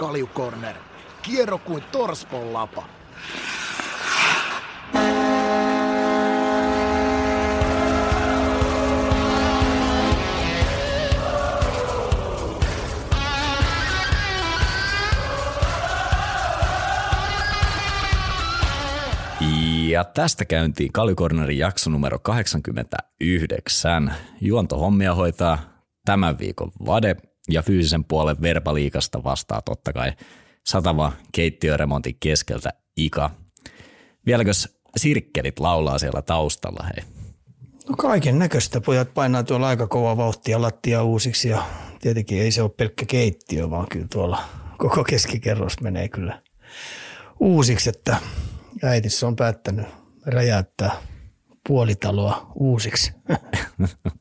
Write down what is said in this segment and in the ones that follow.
Kaljukorner. Kierro kuin torspon lapa. Ja tästä käyntiin Kaljukornerin jakso numero 89. Juontohommia hoitaa tämän viikon Vade ja fyysisen puolen verbaliikasta vastaa totta kai satava keittiöremontin keskeltä Ika. Vieläkös sirkkelit laulaa siellä taustalla, hei? No kaiken näköistä. Pojat painaa tuolla aika kova vauhtia lattia uusiksi ja tietenkin ei se ole pelkkä keittiö, vaan kyllä tuolla koko keskikerros menee kyllä uusiksi, että äitissä on päättänyt räjäyttää puolitaloa uusiksi.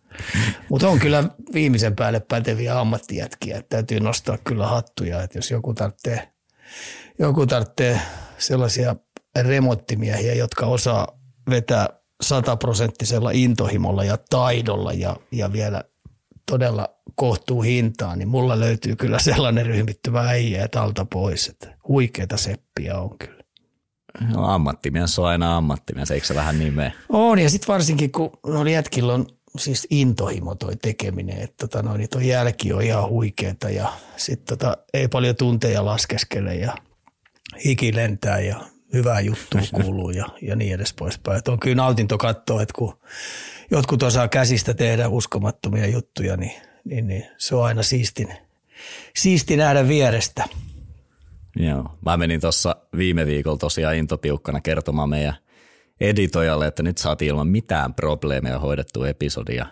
Mutta on kyllä viimeisen päälle päteviä ammattijätkiä. että Täytyy nostaa kyllä hattuja, että jos joku tarvitsee, joku tarvitsee sellaisia remonttimiehiä, jotka osaa vetää sataprosenttisella intohimolla ja taidolla ja, ja vielä todella kohtuu hintaan, niin mulla löytyy kyllä sellainen ryhmittymä äijä alta pois, että huikeita seppiä on kyllä. No, ammattimies on aina ammattimies, eikö se vähän niin mene? On, ja sitten varsinkin kun no jätkillä on siis intohimo toi tekeminen, että tota, no, niin toi jälki on ihan huikeeta ja sitten tota, ei paljon tunteja laskeskele ja hiki lentää ja hyvää juttua kuuluu ja, ja niin edes poispäin. Et on kyllä nautinto katsoa, että kun jotkut osaa käsistä tehdä uskomattomia juttuja, niin, niin, niin se on aina siistin, siisti nähdä vierestä. Joo. Mä menin tuossa viime viikolla tosiaan intopiukkana kertomaan meidän editoijalle, että nyt saatiin ilman mitään probleemeja hoidettu episodia.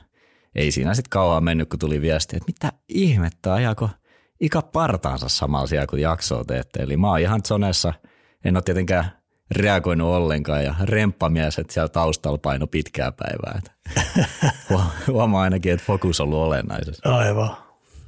Ei siinä sitten kauan mennyt, kun tuli viesti, että mitä ihmettä, ajako Ika partaansa sama asia kuin jaksoa teette. Eli mä oon ihan zonessa, en ole tietenkään reagoinut ollenkaan ja remppamies, että siellä taustalla paino pitkää päivää. Huomaa ainakin, että fokus on ollut olennaisessa. Aivan,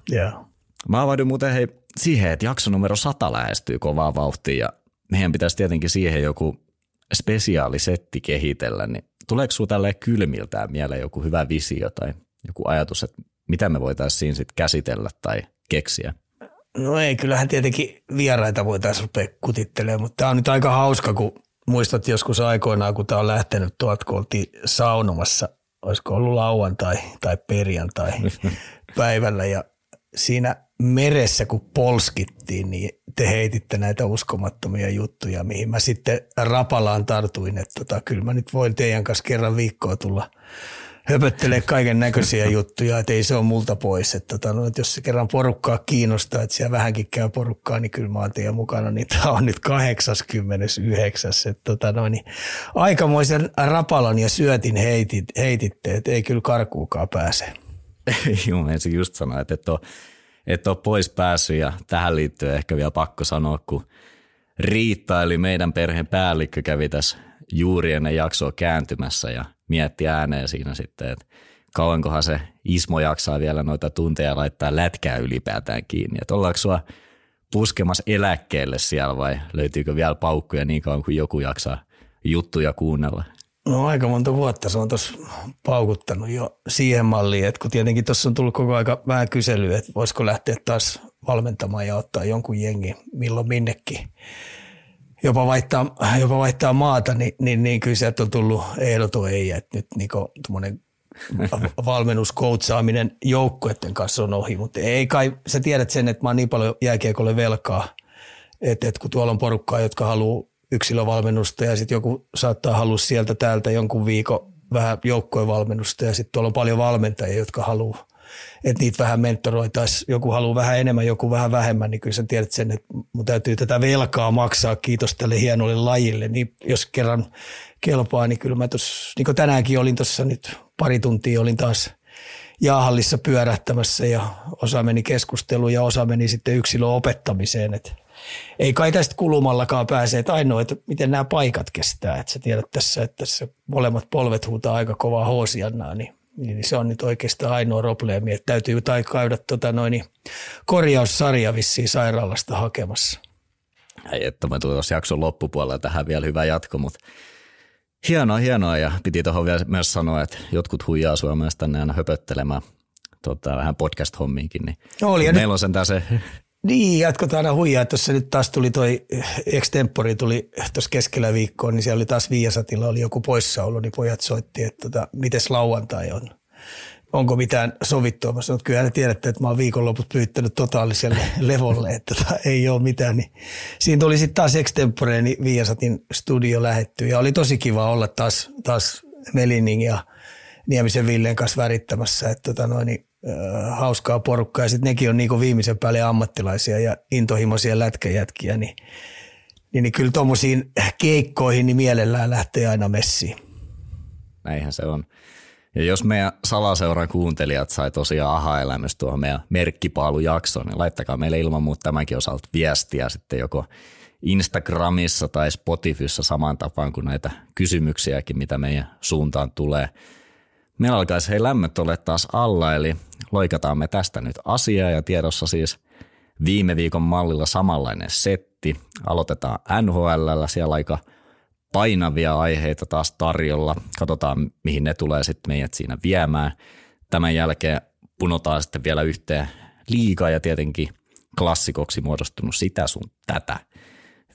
joo. Yeah. Mä avaudun muuten hei siihen, että jakso numero 100 lähestyy kovaa vauhtia ja meidän pitäisi tietenkin siihen joku spesiaalisetti kehitellä, niin tuleeko sinulla tälleen kylmiltään mieleen joku hyvä visio tai joku ajatus, että mitä me voitaisiin siinä sitten käsitellä tai keksiä? No ei, kyllähän tietenkin vieraita voitaisiin rupea kutittelemaan, mutta tämä on nyt aika hauska, kun muistat joskus aikoinaan, kun tämä on lähtenyt tuolta, kun oltiin saunomassa, olisiko ollut lauantai tai perjantai päivällä ja siinä meressä, kun polskittiin, niin te heititte näitä uskomattomia juttuja, mihin mä sitten rapalaan tartuin, että tota, kyllä mä nyt voin teidän kanssa kerran viikkoa tulla höpöttelee kaiken näköisiä juttuja, että ei se ole multa pois. Että, tota, no, että jos se kerran porukkaa kiinnostaa, että siellä vähänkin käy porukkaa, niin kyllä mä oon teidän mukana, niin tämä on nyt 89. Että, tota, no, niin, aikamoisen rapalan ja syötin heitit, heititte, että ei kyllä karkuukaan pääse. Joo, mä just sanoa, että et ole, et ole pois päässyt ja tähän liittyen ehkä vielä pakko sanoa, kun Riitta eli meidän perheen päällikkö kävi tässä juuri ennen jaksoa kääntymässä ja mietti ääneen siinä sitten, että kauankohan se Ismo jaksaa vielä noita tunteja laittaa lätkää ylipäätään kiinni. Että ollaanko sua puskemassa eläkkeelle siellä vai löytyykö vielä paukkuja niin kauan kuin joku jaksaa juttuja kuunnella? No aika monta vuotta se on tuossa paukuttanut jo siihen malliin, että kun tietenkin tuossa on tullut koko aika vähän kyselyä, että voisiko lähteä taas valmentamaan ja ottaa jonkun jengi milloin minnekin. Jopa vaihtaa, jopa vaihtaa maata, niin, niin, niin kyllä sieltä on tullut ehdoton ei, että nyt niin tuommoinen valmennuskoutsaaminen joukkueiden kanssa on ohi, mutta ei kai, sä tiedät sen, että mä oon niin paljon jääkiekolle velkaa, että, että kun tuolla on porukkaa, jotka haluaa yksilövalmennusta ja sitten joku saattaa halua sieltä täältä jonkun viikon vähän joukkojen valmennusta ja sitten tuolla on paljon valmentajia, jotka haluaa että niitä vähän mentoroitaisiin. Joku haluaa vähän enemmän, joku vähän vähemmän, niin kyllä sä tiedät sen, että mun täytyy tätä velkaa maksaa, kiitos tälle hienolle lajille. Niin jos kerran kelpaa, niin kyllä mä tuossa, niin kuin tänäänkin olin tuossa nyt pari tuntia, olin taas jaahallissa pyörähtämässä ja osa meni keskusteluun ja osa meni sitten yksilön opettamiseen, että ei kai tästä kulumallakaan pääse, että ainoa, että miten nämä paikat kestää. Että sä tiedät tässä, että tässä molemmat polvet huutaa aika kovaa hoosiannaa, niin niin se on nyt oikeastaan ainoa probleemi, että täytyy tai käydä tota noin, korjaussarja vissiin sairaalasta hakemassa. Ei, että mä tuossa jakson loppupuolella tähän vielä hyvä jatko, mutta hienoa, hienoa ja piti tuohon vielä myös sanoa, että jotkut huijaa sua myös tänne aina höpöttelemään tota, vähän podcast-hommiinkin. Niin Oli, meillä on sentään se Niin, jatkotaan aina huijaa. Tuossa nyt taas tuli toi extempori tuli tuossa keskellä viikkoa, niin siellä oli taas Viasatilla oli joku poissaolo, niin pojat soitti, että tota, mites lauantai on. Onko mitään sovittua? Mä sanoin, että kyllä tiedätte, että mä oon viikonloput pyytänyt totaaliselle levolle, että tota, ei ole mitään. Niin siinä tuli sitten taas extempore, niin Viasatin studio lähetty ja oli tosi kiva olla taas, taas Melinin ja Niemisen Villen kanssa värittämässä. Että tota noin, niin hauskaa porukkaa ja sitten nekin on niinku viimeisen päälle ammattilaisia ja intohimoisia lätkäjätkiä, niin, niin, niin kyllä tuommoisiin keikkoihin niin mielellään lähtee aina messiin. Näinhän se on. Ja jos meidän salaseuran kuuntelijat sai tosiaan aha-elämys tuohon meidän merkkipaalujaksoon, niin laittakaa meille ilman muuta tämänkin osalta viestiä sitten joko Instagramissa tai Spotifyssa samaan tapaan kuin näitä kysymyksiäkin, mitä meidän suuntaan tulee – Meillä alkaisi hei lämmöt ole taas alla, eli loikataan me tästä nyt asiaa ja tiedossa siis viime viikon mallilla samanlainen setti. Aloitetaan NHL, siellä aika painavia aiheita taas tarjolla. Katsotaan, mihin ne tulee sitten meidät siinä viemään. Tämän jälkeen punotaan sitten vielä yhteen liikaa ja tietenkin klassikoksi muodostunut sitä sun tätä.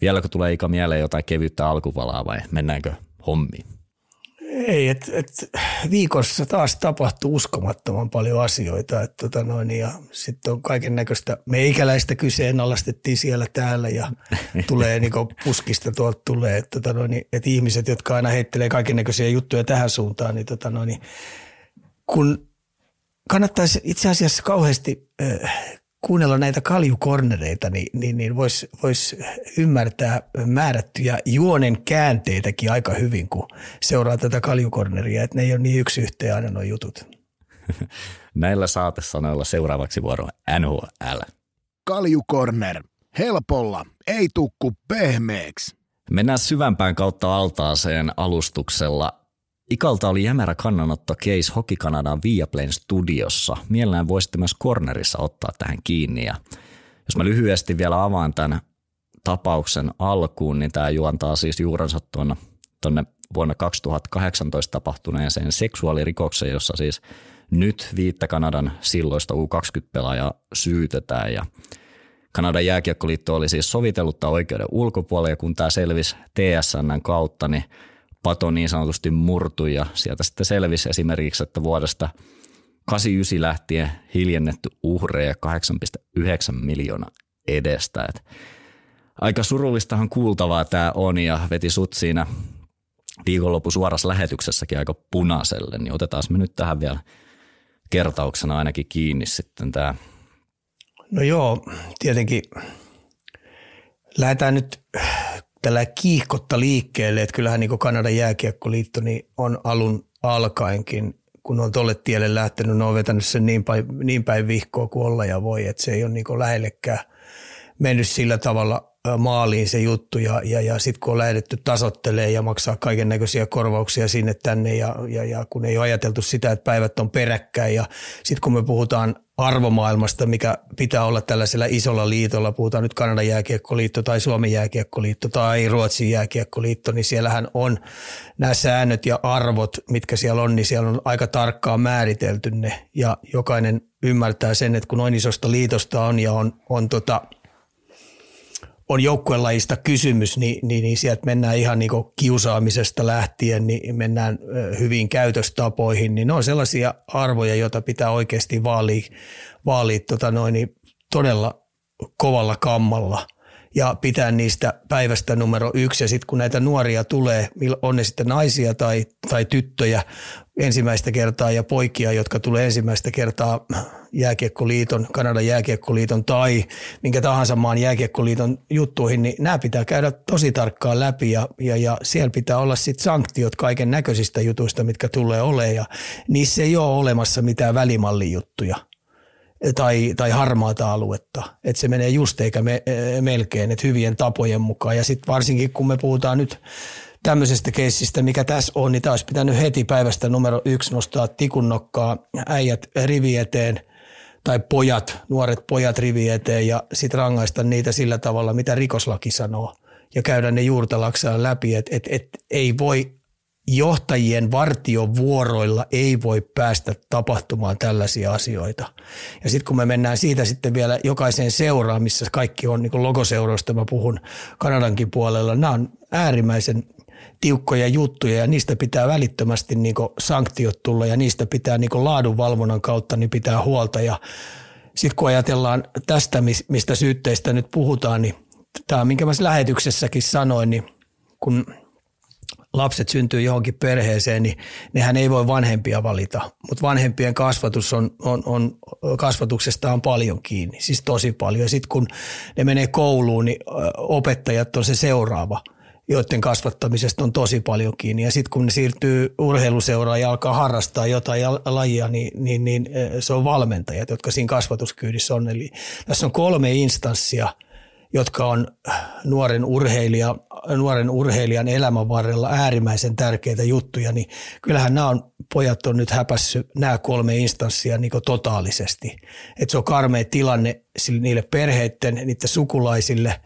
Vieläkö tulee Ika mieleen jotain kevyttä alkuvalaa vai mennäänkö hommiin? Ei, et, et viikossa taas tapahtuu uskomattoman paljon asioita. Et, tota noin, ja sitten on kaiken näköistä meikäläistä kyseenalaistettiin siellä täällä ja tulee niinku puskista tuolta tulee. Että tota noin, et ihmiset, jotka aina heittelee kaiken näköisiä juttuja tähän suuntaan, niin, tota noin, kun kannattaisi itse asiassa kauheasti äh, kuunnella näitä kaljukornereita, niin, niin, niin voisi vois ymmärtää määrättyjä juonen käänteitäkin aika hyvin, kun seuraa tätä kaljukorneria, että ne ei ole niin yksi yhteen aina nuo jutut. Näillä saatesanoilla seuraavaksi vuoro NHL. Kaljukorner. Helpolla. Ei tukku pehmeäksi. Mennään syvämpään kautta altaaseen alustuksella Ikalta oli jämerä kannanotto Case Hockey Kanadan Viaplayn studiossa. Mielellään voisitte myös cornerissa ottaa tähän kiinni. Ja jos mä lyhyesti vielä avaan tämän tapauksen alkuun, niin tämä juontaa siis juurensa tuonne, tuonne vuonna 2018 tapahtuneeseen seksuaalirikokseen, jossa siis nyt viittä Kanadan silloista U20-pelaajaa syytetään ja Kanadan jääkiekkoliitto oli siis sovitellut tämän oikeuden ulkopuolella ja kun tämä selvisi TSNn kautta, niin pato niin sanotusti murtui ja sieltä sitten selvisi esimerkiksi, että vuodesta 89 lähtien hiljennetty uhreja 8,9 miljoonaa edestä. Et aika surullistahan kuultavaa tämä on ja veti sut siinä viikonloppu suorassa lähetyksessäkin aika punaiselle, niin otetaan me nyt tähän vielä kertauksena ainakin kiinni sitten tämä. No joo, tietenkin lähdetään nyt tällä kiihkotta liikkeelle, että kyllähän niin Kanadan jääkiekkoliitto niin on alun alkaenkin, kun on tolle tielle lähtenyt, ne on vetänyt sen niin päin, niin päin vihkoa kuin olla ja voi, että se ei ole niin lähellekään mennyt sillä tavalla maaliin se juttu ja, ja, ja sitten kun on lähdetty tasottelee ja maksaa kaiken näköisiä korvauksia sinne tänne ja, ja, ja kun ei ole ajateltu sitä, että päivät on peräkkäin ja sitten kun me puhutaan arvomaailmasta, mikä pitää olla tällaisella isolla liitolla, puhutaan nyt Kanadan jääkiekkoliitto tai Suomen jääkiekkoliitto tai Ruotsin jääkiekkoliitto, niin siellähän on nämä säännöt ja arvot, mitkä siellä on, niin siellä on aika tarkkaan määritelty ne. Ja jokainen ymmärtää sen, että kun noin isosta liitosta on ja on, on tota, on joukkuelajista kysymys, niin, niin, niin sieltä mennään ihan niin kiusaamisesta lähtien, niin mennään hyviin käytöstapoihin, niin ne on sellaisia arvoja, joita pitää oikeasti vaalia, vaalia tota noin, niin todella kovalla kammalla ja pitää niistä päivästä numero yksi. Ja sitten kun näitä nuoria tulee, on ne sitten naisia tai, tai tyttöjä ensimmäistä kertaa ja poikia, jotka tulee ensimmäistä kertaa jääkiekkoliiton, Kanadan jääkiekkoliiton tai minkä tahansa maan jääkiekkoliiton juttuihin, niin nämä pitää käydä tosi tarkkaan läpi ja, ja, ja siellä pitää olla sitten sanktiot kaiken näköisistä jutuista, mitkä tulee olemaan ja niissä ei ole olemassa mitään välimallijuttuja tai, tai harmaata aluetta. Että se menee just eikä me, melkein, että hyvien tapojen mukaan. Ja sitten varsinkin kun me puhutaan nyt tämmöisestä keissistä, mikä tässä on, niin taas pitänyt heti päivästä numero yksi nostaa tikunnokkaa äijät rivi eteen tai pojat, nuoret pojat rivi eteen ja sitten rangaista niitä sillä tavalla, mitä rikoslaki sanoo ja käydä ne juurtalaksaan läpi, että et, et ei voi johtajien vartiovuoroilla ei voi päästä tapahtumaan tällaisia asioita. Ja sitten kun me mennään siitä sitten vielä jokaiseen seuraan, missä kaikki on, niin logoseuroista mä puhun Kanadankin puolella, nämä on äärimmäisen tiukkoja juttuja ja niistä pitää välittömästi niin sanktiot tulla ja niistä pitää niin laadunvalvonnan kautta niin pitää huolta. Ja sitten kun ajatellaan tästä, mistä syytteistä nyt puhutaan, niin tämä minkä mä lähetyksessäkin sanoin, niin kun lapset syntyy johonkin perheeseen, niin nehän ei voi vanhempia valita. Mutta vanhempien kasvatus on, on, on, kasvatuksesta on paljon kiinni, siis tosi paljon. Sitten kun ne menee kouluun, niin opettajat on se seuraava – joiden kasvattamisesta on tosi paljon kiinni. Ja sitten kun ne siirtyy urheiluseuraan ja alkaa harrastaa jotain lajia, niin, niin, niin se on valmentajat, jotka siinä kasvatuskyydissä on. Eli tässä on kolme instanssia, jotka on nuoren, urheilija, nuoren urheilijan elämän varrella äärimmäisen tärkeitä juttuja, niin kyllähän nämä on, pojat on nyt häpässyt nämä kolme instanssia niin totaalisesti. Et se on karmea tilanne niille perheiden, niiden sukulaisille,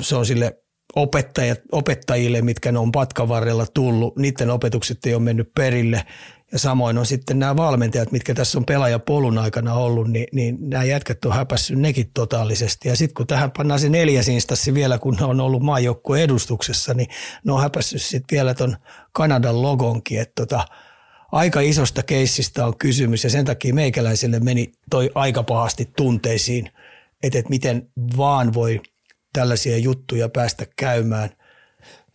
se on sille opettajat, opettajille, mitkä ne on patkan varrella tullut, niiden opetukset ei ole mennyt perille. Ja samoin on sitten nämä valmentajat, mitkä tässä on pelaajapolun aikana ollut, niin, niin nämä jätkät on häpässyt nekin totaalisesti. Ja sitten kun tähän pannaan se neljäs instanssi vielä, kun ne on ollut maajoukkueen edustuksessa, niin ne on häpässyt sitten vielä ton Kanadan logonkin. Että tota, aika isosta keissistä on kysymys ja sen takia meikäläiselle meni toi aika pahasti tunteisiin, että, että miten vaan voi – tällaisia juttuja päästä käymään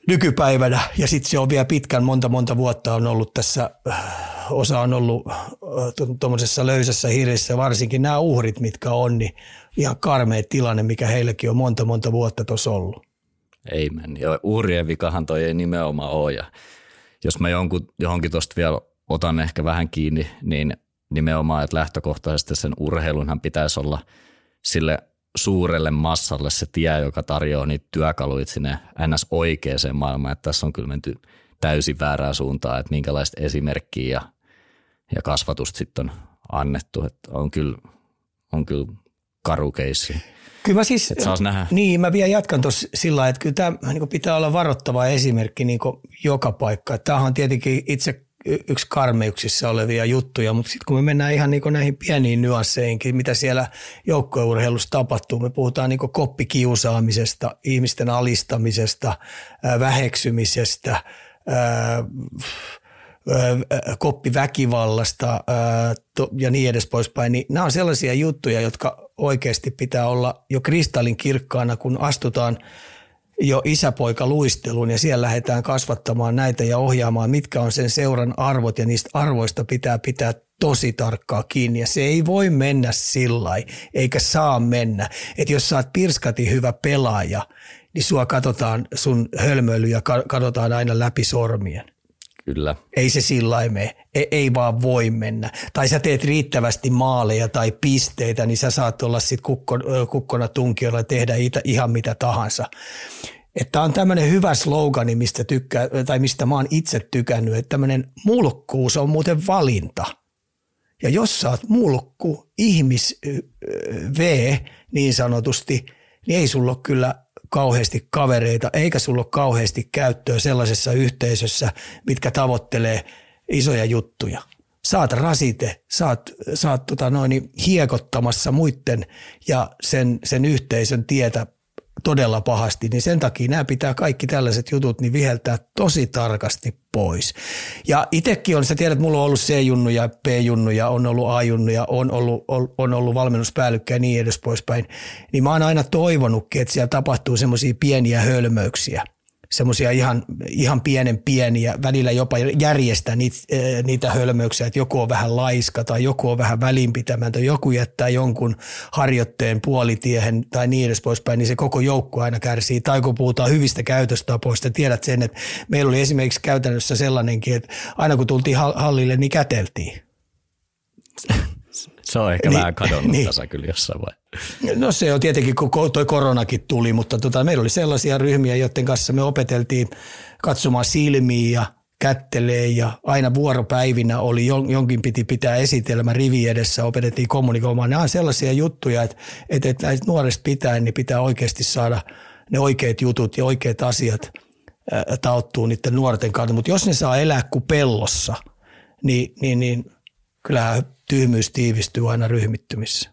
nykypäivänä. Ja sitten se on vielä pitkän, monta monta vuotta on ollut tässä, äh, osa on ollut äh, tuommoisessa löysässä hirressä, varsinkin nämä uhrit, mitkä on, niin ihan karmea tilanne, mikä heillekin on monta monta vuotta tuossa ollut. Ei meni. Ja uhrien vikahan toi ei nimenomaan ole. Ja jos mä jonkun, johonkin tuosta vielä otan ehkä vähän kiinni, niin nimenomaan, että lähtökohtaisesti sen urheilunhan pitäisi olla sille suurelle massalle se tie, joka tarjoaa niitä työkaluja sinne ns. oikeaan maailmaan. Että tässä on kyllä menty täysin väärään suuntaan, että minkälaista esimerkkiä ja, ja kasvatusta sitten on annettu. Että on kyllä, on kyllä karu keissi. Kyllä mä siis, nähdä. niin mä vielä jatkan tuossa sillä että kyllä tämä niin pitää olla varoittava esimerkki niin joka paikka. Tämähän on tietenkin itse yksi karmeuksissa olevia juttuja, mutta sitten kun me mennään ihan niin näihin pieniin nyansseihinkin, mitä siellä joukkueurheilussa tapahtuu, me puhutaan niin koppikiusaamisesta, ihmisten alistamisesta, väheksymisestä, koppiväkivallasta ja niin edes poispäin, niin nämä on sellaisia juttuja, jotka oikeasti pitää olla jo kristallin kirkkaana, kun astutaan – jo isäpoika luisteluun ja siellä lähdetään kasvattamaan näitä ja ohjaamaan, mitkä on sen seuran arvot ja niistä arvoista pitää pitää tosi tarkkaa kiinni ja se ei voi mennä sillä eikä saa mennä. Että jos sä oot pirskati hyvä pelaaja, niin sua katsotaan sun hölmöily ja katsotaan aina läpi sormien. Kyllä. Ei se sillä mene. Ei, ei vaan voi mennä. Tai sä teet riittävästi maaleja tai pisteitä, niin sä saat olla sitten kukko, kukkona tunkiolla ja tehdä ihan mitä tahansa. Että on tämmöinen hyvä slogani, mistä, tykkää, tai mistä mä oon itse tykännyt, että tämmöinen mulkkuus on muuten valinta. Ja jos sä oot mulkku, ihmis V niin sanotusti, niin ei sulla ole kyllä kauheasti kavereita, eikä sulla ole kauheasti käyttöä sellaisessa yhteisössä, mitkä tavoittelee isoja juttuja. Saat rasite, saat, saat tota noin, hiekottamassa muiden ja sen, sen yhteisön tietä todella pahasti, niin sen takia nämä pitää kaikki tällaiset jutut niin viheltää tosi tarkasti pois. Ja itsekin on, sä tiedät, mulla on ollut C-junnu ja B-junnu ja on ollut A-junnu ja on ollut, on ollut valmennuspäällikkä ja niin edes poispäin, niin mä oon aina toivonutkin, että siellä tapahtuu semmoisia pieniä hölmöyksiä – semmoisia ihan, ihan pienen pieniä, välillä jopa järjestää niitä, eh, niitä hölmöyksiä, että joku on vähän laiska tai joku on vähän välinpitämätön, joku jättää jonkun harjoitteen puolitiehen tai niin edes poispäin, niin se koko joukko aina kärsii. Tai kun puhutaan hyvistä käytöstapoista, tiedät sen, että meillä oli esimerkiksi käytännössä sellainenkin, että aina kun tultiin hallille, niin käteltiin. Se on ehkä niin, vähän kadonnut niin. tässä kyllä jossain vaiheessa. No se on tietenkin, kun toi koronakin tuli, mutta tota, meillä oli sellaisia ryhmiä, joiden kanssa me opeteltiin katsomaan silmiä ja kättelee ja aina vuoropäivinä oli, jonkin piti pitää esitelmä rivi edessä, opetettiin kommunikoimaan. Nämä on sellaisia juttuja, että, että, että näistä nuorista pitää, niin pitää oikeasti saada ne oikeat jutut ja oikeat asiat tauttuu niiden nuorten kautta. Mutta jos ne saa elää kuin pellossa, niin, niin, niin kyllähän tyhmyys tiivistyy aina ryhmittymissä.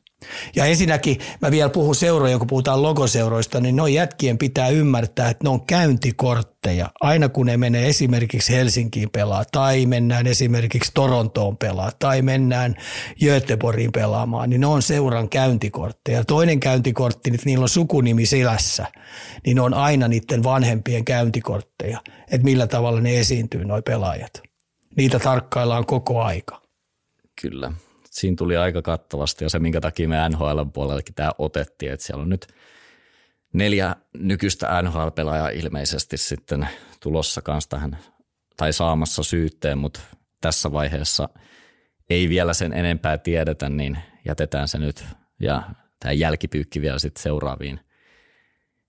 Ja ensinnäkin mä vielä puhun seuroja, kun puhutaan logoseuroista, niin noin jätkien pitää ymmärtää, että ne on käyntikortteja. Aina kun ne menee esimerkiksi Helsinkiin pelaa, tai mennään esimerkiksi Torontoon pelaa, tai mennään Göteborgiin pelaamaan, niin ne on seuran käyntikortteja. Toinen käyntikortti, että niillä on sukunimi selässä, niin ne on aina niiden vanhempien käyntikortteja, että millä tavalla ne esiintyy, nuo pelaajat. Niitä tarkkaillaan koko aika. Kyllä siinä tuli aika kattavasti ja se, minkä takia me NHL puolellekin tämä otettiin, että siellä on nyt neljä nykyistä NHL-pelaajaa ilmeisesti sitten tulossa kanssa tähän tai saamassa syytteen, mutta tässä vaiheessa ei vielä sen enempää tiedetä, niin jätetään se nyt. Ja tämä jälkipyykki vielä sitten seuraaviin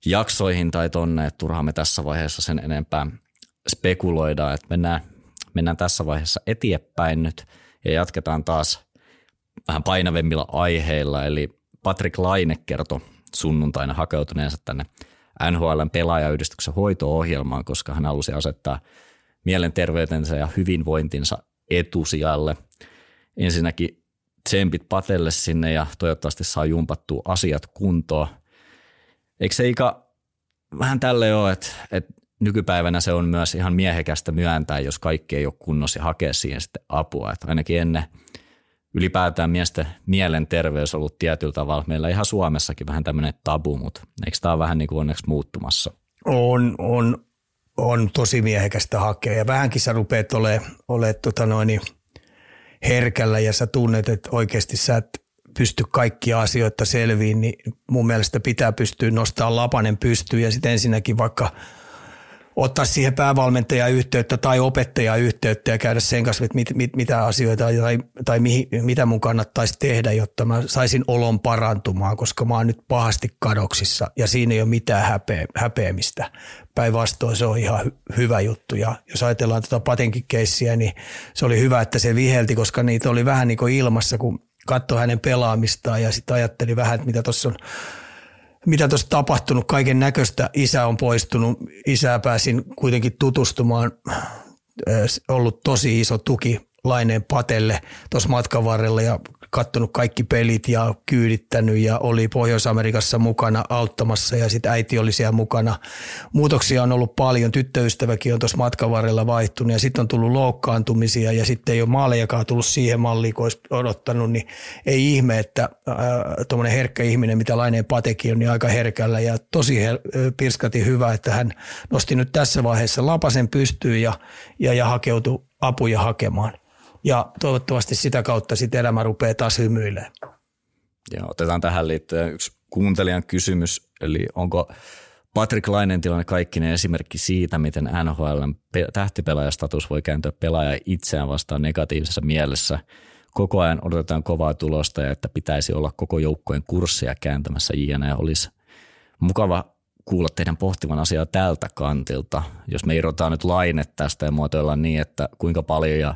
jaksoihin tai tonne, että turhaan me tässä vaiheessa sen enempää spekuloidaan, että mennään, mennään tässä vaiheessa eteenpäin nyt ja jatketaan taas vähän painavemmilla aiheilla, eli Patrick Laine kertoi sunnuntaina hakeutuneensa tänne NHLn pelaajayhdistyksen hoito-ohjelmaan, koska hän halusi asettaa mielenterveytensä ja hyvinvointinsa etusijalle. Ensinnäkin tsempit Patelle sinne ja toivottavasti saa jumpattua asiat kuntoon. Eikö se Ika vähän tälle ole, että, että nykypäivänä se on myös ihan miehekästä myöntää, jos kaikki ei ole kunnossa ja hakea siihen sitten apua. Että ainakin ennen – ylipäätään miesten mielenterveys ollut tietyllä tavalla. Meillä ihan Suomessakin vähän tämmöinen tabu, mutta eikö tämä ole vähän niin kuin onneksi muuttumassa? On, on, on tosi miehekästä hakea ja vähänkin sä rupeat olemaan ole, tota herkällä ja sä tunnet, että oikeasti sä et pysty kaikkia asioita selviin, niin mun mielestä pitää pystyä nostamaan lapanen pystyyn ja sitten ensinnäkin vaikka – ottaa siihen päävalmentajan yhteyttä tai opettajan yhteyttä ja käydä sen kanssa, että mit, mit, mitä asioita tai, tai mihin, mitä mun kannattaisi tehdä, jotta mä saisin olon parantumaan, koska mä oon nyt pahasti kadoksissa ja siinä ei ole mitään häpeä, häpeämistä. Päinvastoin se on ihan hy, hyvä juttu ja jos ajatellaan tuota patenkin keissiä, niin se oli hyvä, että se vihelti, koska niitä oli vähän niin kuin ilmassa, kun katsoi hänen pelaamistaan ja sitten ajatteli vähän, että mitä tuossa on mitä tuossa tapahtunut, kaiken näköistä. Isä on poistunut, isää pääsin kuitenkin tutustumaan, ollut tosi iso tuki Laineen Patelle tuossa matkan varrella ja kattonut kaikki pelit ja kyydittänyt ja oli Pohjois-Amerikassa mukana auttamassa ja sitten äiti oli siellä mukana. Muutoksia on ollut paljon, tyttöystäväkin on tuossa matkan varrella vaihtunut ja sitten on tullut loukkaantumisia ja sitten ei ole maalejakaan tullut siihen malliin, kun olisi odottanut, niin ei ihme, että tuommoinen herkkä ihminen, mitä Laineen Patekin on, niin aika herkällä ja tosi her- pirskati hyvä, että hän nosti nyt tässä vaiheessa lapasen pystyyn ja, ja, ja hakeutui apuja hakemaan ja toivottavasti sitä kautta sitten elämä rupeaa taas hymyilemään. Joo, otetaan tähän liittyen yksi kuuntelijan kysymys, eli onko Patrick Lainen tilanne kaikkinen esimerkki siitä, miten NHL tähtipelaajastatus voi kääntyä pelaaja itseään vastaan negatiivisessa mielessä. Koko ajan odotetaan kovaa tulosta ja että pitäisi olla koko joukkojen kursseja kääntämässä jne. Olisi mukava kuulla teidän pohtivan asiaa tältä kantilta. Jos me irrotaan nyt laine tästä ja muotoillaan niin, että kuinka paljon ja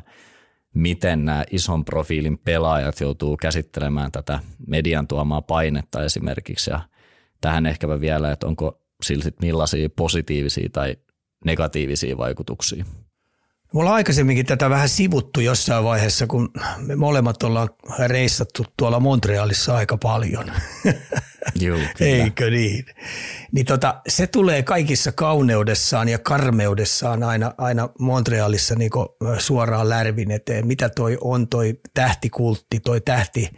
miten nämä ison profiilin pelaajat joutuu käsittelemään tätä median tuomaa painetta esimerkiksi. Ja tähän ehkäpä vielä, että onko sillä millaisia positiivisia tai negatiivisia vaikutuksia. Me ollaan aikaisemminkin tätä vähän sivuttu jossain vaiheessa, kun me molemmat ollaan reissattu tuolla Montrealissa aika paljon. Joo, Eikö niin? Niin tota, se tulee kaikissa kauneudessaan ja karmeudessaan aina, aina Montrealissa niin suoraan lärvin eteen. Mitä toi on toi tähtikultti, toi tähti,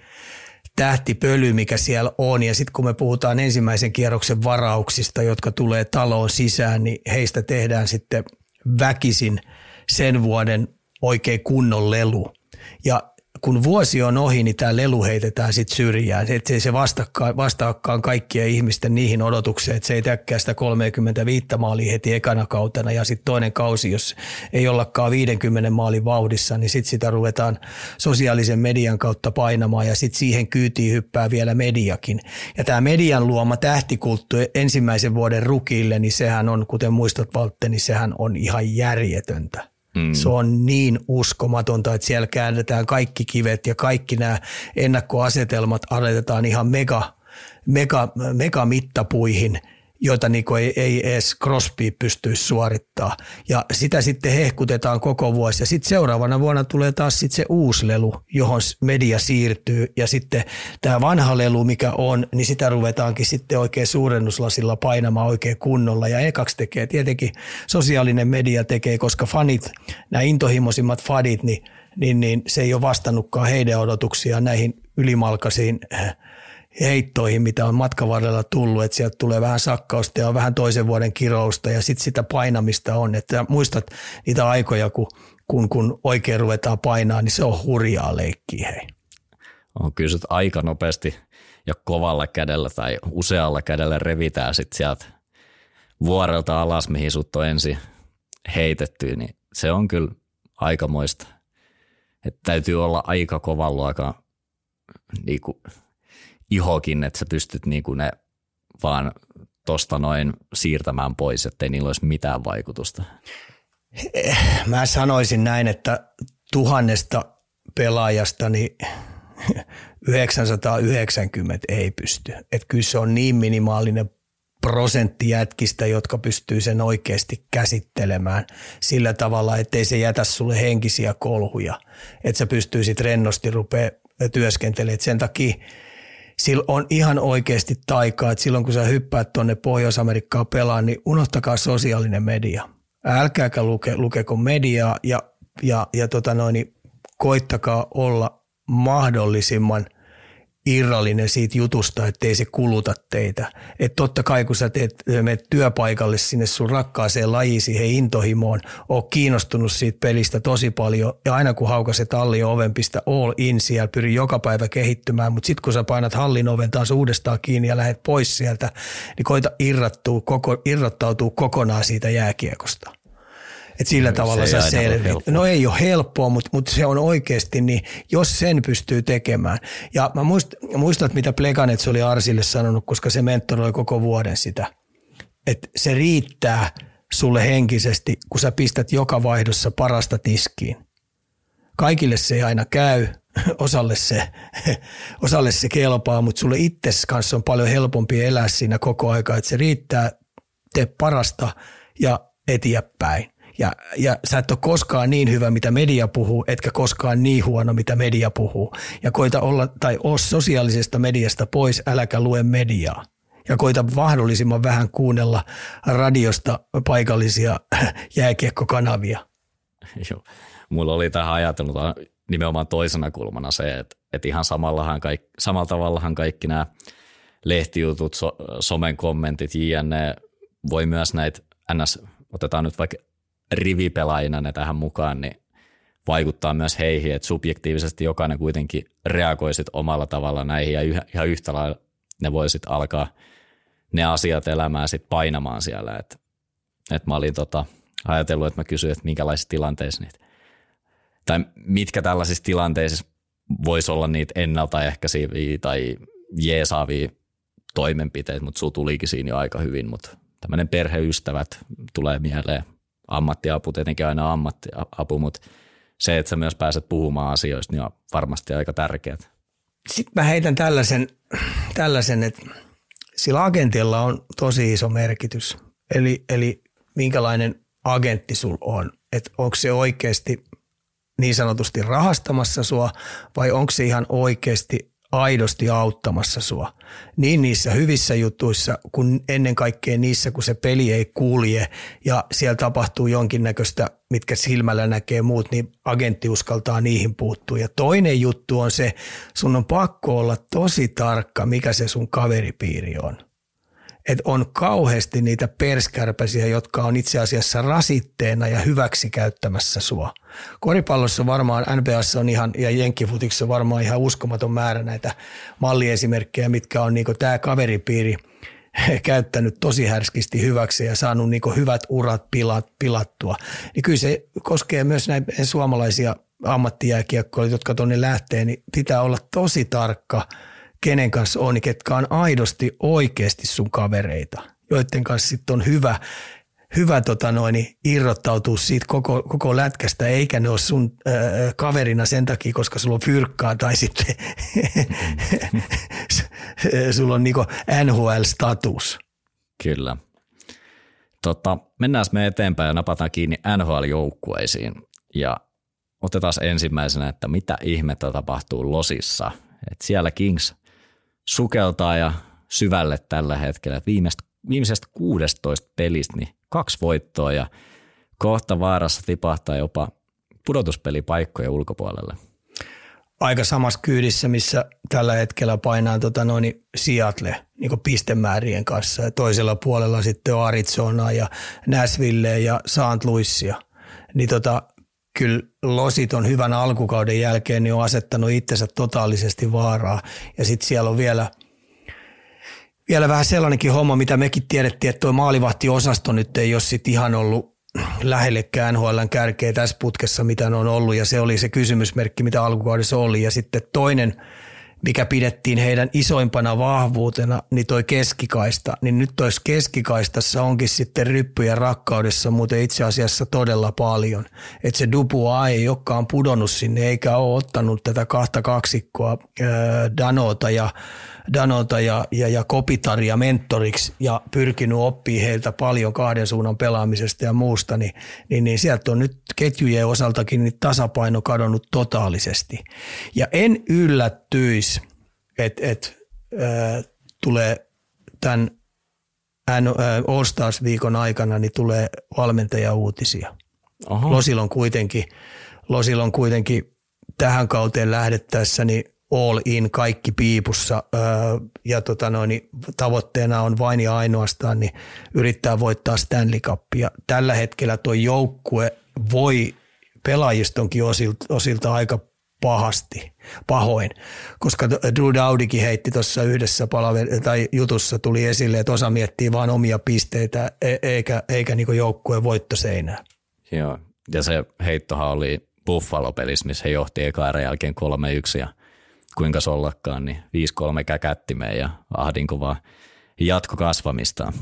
tähtipöly, mikä siellä on. Ja sitten kun me puhutaan ensimmäisen kierroksen varauksista, jotka tulee taloon sisään, niin heistä tehdään sitten väkisin – sen vuoden oikein kunnon lelu. Ja kun vuosi on ohi, niin tämä lelu heitetään sitten syrjään. Että se vastaakaan kaikkien ihmisten niihin odotuksiin, että se ei täkkää sitä 35 maalia heti ekana kautena ja sitten toinen kausi, jos ei ollakaan 50 maalin vauhdissa, niin sitten sitä ruvetaan sosiaalisen median kautta painamaan ja sitten siihen kyytiin hyppää vielä mediakin. Ja tämä median luoma tähtikulttu ensimmäisen vuoden rukille, niin sehän on, kuten muistat Valtte, niin sehän on ihan järjetöntä. Mm. Se on niin uskomatonta, että siellä käännetään kaikki kivet ja kaikki nämä ennakkoasetelmat asetetaan ihan mega, mega, mega mittapuihin joita niin ei, ei edes Crosby pystyisi suorittaa. Ja sitä sitten hehkutetaan koko vuosi. Ja sitten seuraavana vuonna tulee taas sitten se uusi lelu, johon media siirtyy. Ja sitten tämä vanha lelu, mikä on, niin sitä ruvetaankin sitten oikein suurennuslasilla painamaan oikein kunnolla. Ja ekaksi tekee tietenkin sosiaalinen media tekee, koska fanit, nämä intohimoisimmat fadit, niin, niin, niin se ei ole vastannutkaan heidän odotuksia näihin ylimalkaisiin heittoihin, mitä on matkan varrella tullut, että sieltä tulee vähän sakkausta ja on vähän toisen vuoden kirousta ja sitten sitä painamista on. Että muistat niitä aikoja, kun, kun, kun oikein ruvetaan painaa, niin se on hurjaa leikkiä hei. On kyllä aika nopeasti ja kovalla kädellä tai usealla kädellä revitään sitten sieltä vuorelta alas, mihin sut on ensin heitetty, niin se on kyllä aikamoista. Että täytyy olla aika kovan luokan niin kuin ihokin, että sä pystyt niin kuin ne vaan tosta noin siirtämään pois, ettei niillä olisi mitään vaikutusta? Mä sanoisin näin, että tuhannesta pelaajasta niin 990 ei pysty. Että kyllä se on niin minimaalinen prosentti jätkistä, jotka pystyy sen oikeasti käsittelemään sillä tavalla, ettei se jätä sulle henkisiä kolhuja. Että sä pystyisit rennosti rupea työskentelemään. Sen takia sillä on ihan oikeasti taikaa, että silloin kun sä hyppäät tuonne Pohjois-Amerikkaan pelaan, niin unohtakaa sosiaalinen media. Älkääkä luke, lukeko mediaa ja, ja, ja tota noin, niin koittakaa olla mahdollisimman – irrallinen siitä jutusta, ettei se kuluta teitä. Et totta kai kun sä teet, menet työpaikalle sinne sun rakkaaseen lajiin, siihen intohimoon, oot kiinnostunut siitä pelistä tosi paljon ja aina kun haukaset hallin oven, pistä all in siellä, pyri joka päivä kehittymään, mutta sitten kun sä painat hallin oven taas uudestaan kiinni ja lähdet pois sieltä, niin koita irrattua, koko, irrottautua kokonaan siitä jääkiekosta. Et sillä no, tavalla se sä selvit. No ei ole helppoa, mutta, mutta se on oikeasti niin, jos sen pystyy tekemään. Ja mä muist, muistan, mitä Pleganets oli Arsille sanonut, koska se mentoroi koko vuoden sitä. Että se riittää sulle henkisesti, kun sä pistät joka vaihdossa parasta tiskiin. Kaikille se ei aina käy, osalle se, osalle se kelpaa, mutta sulle itses kanssa on paljon helpompi elää siinä koko aika, että se riittää, tee parasta ja eteenpäin. Ja, ja sä et ole koskaan niin hyvä, mitä media puhuu, etkä koskaan niin huono, mitä media puhuu. Ja koita olla, tai oo sosiaalisesta mediasta pois, äläkä lue mediaa. Ja koita mahdollisimman vähän kuunnella radiosta paikallisia jääkiekkokanavia. Joo. Mulla oli tähän ajatellut nimenomaan toisena kulmana se, että, että ihan samallahan kaikki, samalla tavallahan kaikki nämä lehtijutut, so, somen kommentit, jne. voi myös näitä ns. otetaan nyt vaikka rivipelaajina ne tähän mukaan, niin vaikuttaa myös heihin, että subjektiivisesti jokainen kuitenkin reagoisit omalla tavalla näihin ja ihan yhtä lailla ne voisit alkaa ne asiat elämään sit painamaan siellä. Et, et mä olin tota, ajatellut, että mä kysyin, että minkälaisissa tilanteissa niitä, tai mitkä tällaisissa tilanteissa voisi olla niitä ennaltaehkäisiviä tai jeesaavia toimenpiteitä, mutta sulla tulikin siinä jo aika hyvin, mutta tämmöinen perheystävät tulee mieleen – ammattiapu tietenkin aina ammattiapu, mutta se, että sä myös pääset puhumaan asioista, niin on varmasti aika tärkeää. Sitten mä heitän tällaisen, tällaisen että sillä agentilla on tosi iso merkitys. Eli, eli minkälainen agentti sul on. Että onko se oikeasti niin sanotusti rahastamassa sua vai onko se ihan oikeasti aidosti auttamassa sua. Niin niissä hyvissä jutuissa kuin ennen kaikkea niissä, kun se peli ei kulje ja siellä tapahtuu jonkinnäköistä, mitkä silmällä näkee muut, niin agentti uskaltaa niihin puuttua. Ja toinen juttu on se, sun on pakko olla tosi tarkka, mikä se sun kaveripiiri on että on kauheasti niitä perskärpäsiä, jotka on itse asiassa rasitteena ja hyväksi käyttämässä sua. Koripallossa varmaan, NBAssa on ihan, ja Jenkkifutiksi varmaan ihan uskomaton määrä näitä malliesimerkkejä, mitkä on niinku tämä kaveripiiri käyttänyt tosi härskisti hyväksi ja saanut niinku hyvät urat pilat, pilattua. Niin kyllä se koskee myös näitä suomalaisia ammattijääkiekkoja, jotka tuonne lähtee, niin pitää olla tosi tarkka – kenen kanssa on, ketkä on aidosti oikeasti sun kavereita, joiden kanssa sitten on hyvä, hyvä tota noin, irrottautua siitä koko, koko lätkästä, eikä ne ole sun äh, kaverina sen takia, koska sulla on fyrkkaa tai sitten sulla on niinku NHL-status. Kyllä. Tota, mennään me eteenpäin ja napataan kiinni NHL-joukkueisiin. Ja otetaan ensimmäisenä, että mitä ihmettä tapahtuu Losissa. Et siellä Kings sukeltaa ja syvälle tällä hetkellä. Viimeistä, viimeisestä 16 pelistä niin kaksi voittoa ja kohta vaarassa tipahtaa jopa pudotuspelipaikkoja ulkopuolelle. Aika samassa kyydissä, missä tällä hetkellä painaa tota noin Seattle niin pistemäärien kanssa ja toisella puolella sitten on Arizona ja Nashville ja St. Louisia. Niin tota, kyllä Losit on hyvän alkukauden jälkeen niin on asettanut itsensä totaalisesti vaaraa. Ja sitten siellä on vielä, vielä vähän sellainenkin homma, mitä mekin tiedettiin, että tuo maalivahtiosasto nyt ei ole sit ihan ollut lähellekään NHLn kärkeä tässä putkessa, mitä ne on ollut, ja se oli se kysymysmerkki, mitä alkukaudessa oli. Ja sitten toinen – mikä pidettiin heidän isoimpana vahvuutena, niin toi keskikaista, niin nyt tois keskikaistassa onkin sitten ryppyjen rakkaudessa muuten itse asiassa todella paljon. Että se Dupua ei olekaan pudonnut sinne eikä ole ottanut tätä kahta kaksikkoa Danota ja Danota ja, ja, ja Kopitaria mentoriksi ja pyrkinyt oppii heiltä paljon kahden suunnan pelaamisesta ja muusta, niin, niin, niin sieltä on nyt ketjujen osaltakin niin tasapaino kadonnut totaalisesti. Ja en yllättyisi, että et, äh, tulee tämän All Stars-viikon aikana niin tulee valmentajauutisia. Oho. Losilla on kuitenkin, Losilla on kuitenkin tähän kauteen lähdettäessä niin all in, kaikki piipussa ja tota noin, niin tavoitteena on vain ja ainoastaan niin yrittää voittaa Stanley Cupia. Tällä hetkellä tuo joukkue voi pelaajistonkin osilta, osilta aika pahasti, pahoin, koska Drew Dowdikin heitti tuossa yhdessä palaver- tai jutussa tuli esille, että osa miettii vain omia pisteitä e- eikä, eikä niinku joukkueen voittoseinää. Joo, ja se heittohan oli Buffalo-pelissä, missä he johti eka jälkeen 3-1 ja kuinka sollakaan, niin 5-3 käkättimeen ja ahdinko vaan jatko kasvamistaan.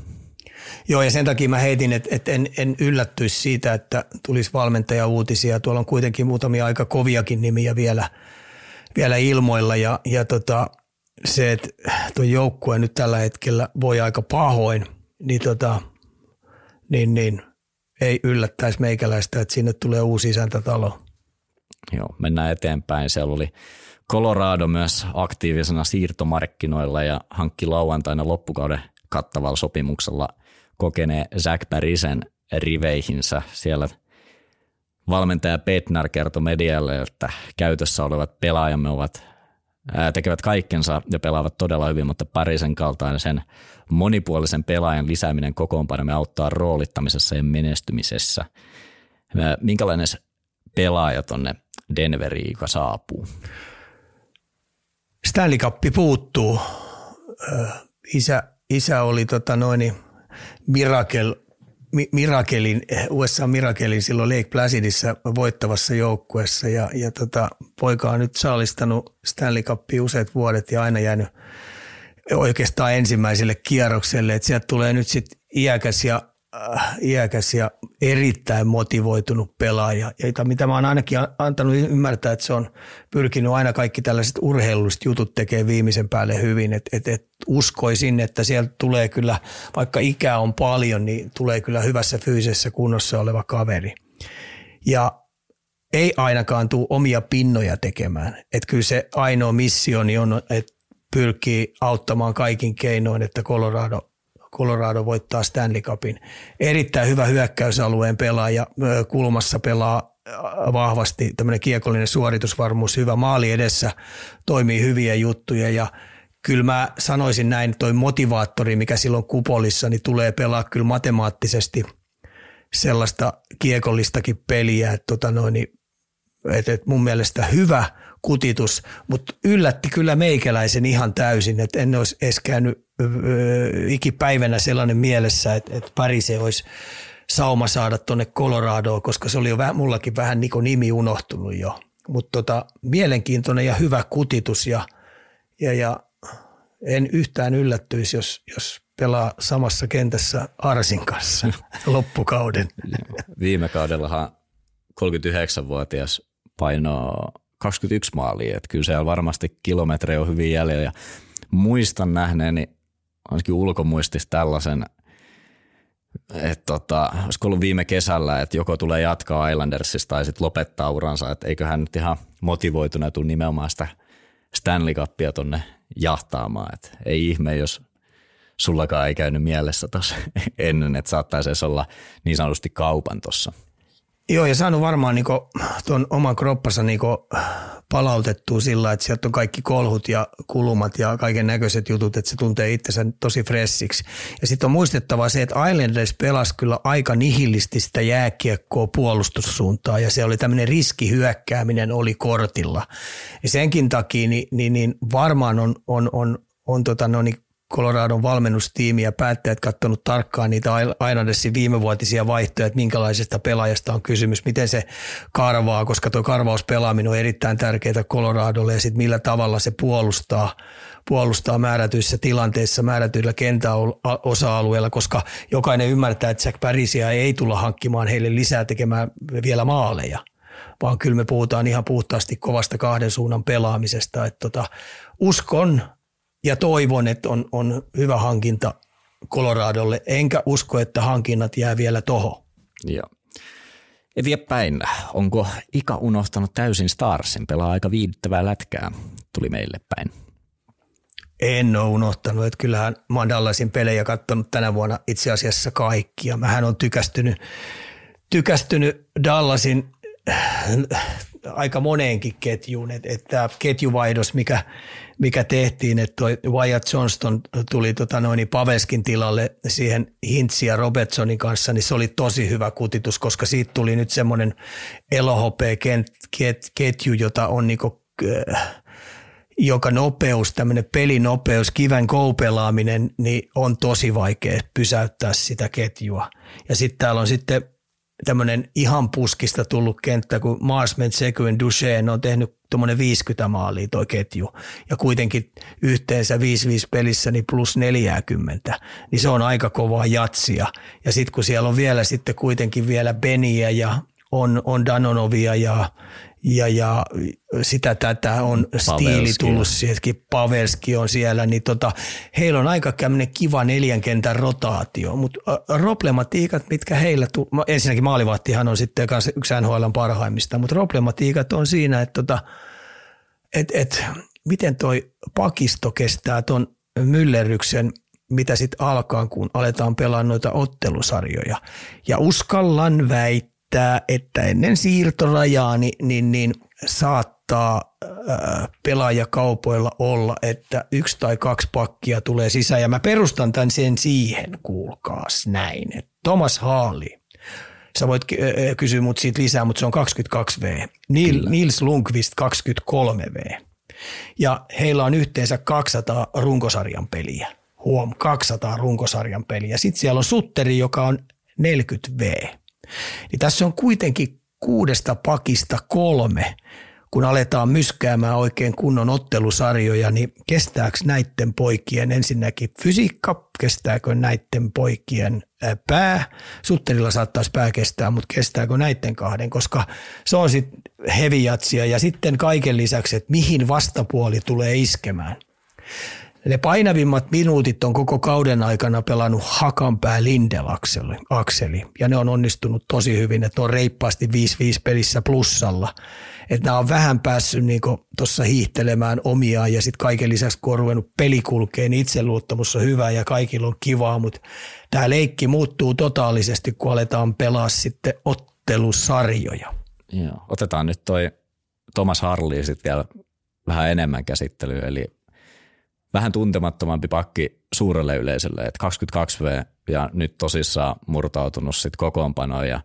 Joo, ja sen takia mä heitin, että, että en, en yllättyisi siitä, että tulisi valmentaja-uutisia. Tuolla on kuitenkin muutamia aika koviakin nimiä vielä, vielä ilmoilla, ja, ja tota, se, että tuo joukkue nyt tällä hetkellä voi aika pahoin, niin, tota, niin, niin ei yllättäisi meikäläistä, että sinne tulee uusi isäntätalo. Joo, mennään eteenpäin. Siellä oli Colorado myös aktiivisena siirtomarkkinoilla ja hankki lauantaina loppukauden kattavalla sopimuksella kokeneen Zach Parisen riveihinsä. Siellä valmentaja Petnar kertoi medialle, että käytössä olevat pelaajamme ovat tekevät kaikkensa ja pelaavat todella hyvin, mutta Parisen kaltainen sen monipuolisen pelaajan lisääminen kokoonpanomme auttaa roolittamisessa ja menestymisessä. Minkälainen pelaaja tonne Denveriin, joka saapuu? Stanley Cup puuttuu. Isä, isä oli tota noin, Miracle, Mirakelin, USA Mirakelin silloin Lake Placidissa voittavassa joukkuessa ja, ja tota, poika on nyt saalistanut Stanley Cupia useat vuodet ja aina jäänyt oikeastaan ensimmäiselle kierrokselle, että sieltä tulee nyt sitten iäkäs ja Äh, iäkäs ja erittäin motivoitunut pelaaja, ja mitä mä oon ainakin antanut ymmärtää, että se on pyrkinyt aina kaikki tällaiset urheilulliset jutut tekee viimeisen päälle hyvin, että et, et uskoisin, että sieltä tulee kyllä, vaikka ikää on paljon, niin tulee kyllä hyvässä fyysisessä kunnossa oleva kaveri. Ja ei ainakaan tule omia pinnoja tekemään. Että kyllä se ainoa missioni on, että pyrkii auttamaan kaikin keinoin, että Colorado Colorado voittaa Stanley Cupin. Erittäin hyvä hyökkäysalueen pelaaja, kulmassa pelaa vahvasti, tämmöinen kiekollinen suoritusvarmuus, hyvä maali edessä, toimii hyviä juttuja ja kyllä mä sanoisin näin, toi motivaattori, mikä silloin kupolissa, niin tulee pelaa kyllä matemaattisesti sellaista kiekollistäkin peliä, että tota noin, että, että mun mielestä hyvä kutitus, mutta yllätti kyllä meikäläisen ihan täysin, että en olisi edes käynyt ikipäivänä sellainen mielessä, että, että Parise olisi sauma saada tuonne Coloradoon, koska se oli jo vähän, mullakin vähän niin nimi unohtunut jo. Mutta tota, mielenkiintoinen ja hyvä kutitus ja, ja, ja en yhtään yllättyisi, jos, jos pelaa samassa kentässä Arsin kanssa loppukauden. Viime kaudellahan 39-vuotias painoo 21 maalia, että kyllä siellä varmasti kilometrejä on hyvin jäljellä ja muistan nähneeni ainakin ulkomuistissa tällaisen että tota, olisiko ollut viime kesällä, että joko tulee jatkaa Islandersista tai sitten lopettaa uransa, että eiköhän nyt ihan motivoituneet tule nimenomaan sitä Stanley Cupia tonne jahtaamaan, että ei ihme, jos sullakaan ei käynyt mielessä tuossa ennen, että saattaisi olla niin sanotusti kaupan tuossa. Joo, ja saanut varmaan niinku tuon oman kroppansa niinku palautettua sillä, että sieltä on kaikki kolhut ja kulumat ja kaiken näköiset jutut, että se tuntee itsensä tosi fressiksi. Ja sitten on muistettava se, että Islanders pelasi kyllä aika nihillisti sitä jääkiekkoa puolustussuuntaan ja se oli tämmöinen riskihyökkääminen oli kortilla. Ja senkin takia niin, niin, niin varmaan on, on, on, on tota, no niin Coloradon valmennustiimi ja päättäjät katsonut tarkkaan niitä Islandersin viimevuotisia vaihtoja, että minkälaisesta pelaajasta on kysymys, miten se karvaa, koska tuo karvauspelaaminen on erittäin tärkeää Coloradolle ja sitten millä tavalla se puolustaa, puolustaa määrätyissä tilanteissa, määrätyillä kentäosa-alueilla, koska jokainen ymmärtää, että Jack Parisia ei tulla hankkimaan heille lisää tekemään vielä maaleja vaan kyllä me puhutaan ihan puhtaasti kovasta kahden suunnan pelaamisesta. Että tota, uskon ja toivon, että on, on hyvä hankinta Coloradolle, enkä usko, että hankinnat jää vielä toho. Joo. Eteenpäin, onko Ika unohtanut täysin Starsin? Pelaa aika viihdyttävää lätkää, tuli meille päin. En ole unohtanut, että kyllähän mä oon Dallasin pelejä katsonut tänä vuonna itse asiassa kaikkia. Mähän on tykästynyt, tykästynyt Dallasin aika moneenkin ketjuun, että, että ketjuvaihdos, mikä, mikä tehtiin, että toi Wyatt Johnston tuli tota noin, Paveskin tilalle siihen Hintsi ja Robertsonin kanssa, niin se oli tosi hyvä kutitus, koska siitä tuli nyt semmoinen elohopea ketju, jota on niinku, äh, joka nopeus, tämmöinen pelinopeus, kiven koupelaaminen, niin on tosi vaikea pysäyttää sitä ketjua. Ja sitten täällä on sitten tämmöinen ihan puskista tullut kenttä, kun Marsman, Sekuin, Duchenne on tehnyt tuommoinen 50 maalia toi ketju ja kuitenkin yhteensä 5-5 pelissä niin plus 40, niin se on aika kovaa jatsia. Ja sitten kun siellä on vielä sitten kuitenkin vielä Beniä ja on, on Danonovia ja, ja, ja sitä tätä on stiili tullut sieltäkin, Pavelski on siellä, niin tota, heillä on aika kämmenen kiva neljän kentän rotaatio, mutta problematiikat, mitkä heillä, tu- ensinnäkin maalivahtihan on sitten kanssa yksi NHL parhaimmista, mutta problematiikat on siinä, että tota, et, et, miten toi pakisto kestää ton myllerryksen mitä sitten alkaa, kun aletaan pelaa noita ottelusarjoja. Ja uskallan väittää, väittää, että ennen siirtorajaa niin, niin, niin saattaa ää, pelaajakaupoilla olla, että yksi tai kaksi pakkia tulee sisään. Ja mä perustan tämän sen siihen, kuulkaas näin, Thomas Haali, sä voit kysyä mut siitä lisää, mutta se on 22V. Neil, Nils Lundqvist 23V. Ja heillä on yhteensä 200 runkosarjan peliä. Huom, 200 runkosarjan peliä. Sitten siellä on Sutteri, joka on 40V. Niin tässä on kuitenkin kuudesta pakista kolme, kun aletaan myskäämään oikein kunnon ottelusarjoja, niin kestääkö näiden poikien ensinnäkin fysiikka, kestääkö näiden poikien pää, Sutterilla saattaisi pää kestää, mutta kestääkö näiden kahden, koska se on sitten heviatsia ja sitten kaiken lisäksi, että mihin vastapuoli tulee iskemään. Ne painavimmat minuutit on koko kauden aikana pelannut Hakanpää Lindel akseli, ja ne on onnistunut tosi hyvin, että ne on reippaasti 5-5 pelissä plussalla. Että nämä on vähän päässyt niin tuossa hiihtelemään omiaan ja sitten kaiken lisäksi kun on ruvennut peli kulkeen, niin itseluottamus on hyvä ja kaikilla on kivaa, mutta tämä leikki muuttuu totaalisesti, kun aletaan pelaa sitten ottelusarjoja. Joo. Otetaan nyt toi Thomas Harli sitten vielä vähän enemmän käsittelyä, eli vähän tuntemattomampi pakki suurelle yleisölle, että 22V ja nyt tosissaan murtautunut sitten kokoonpanoon ja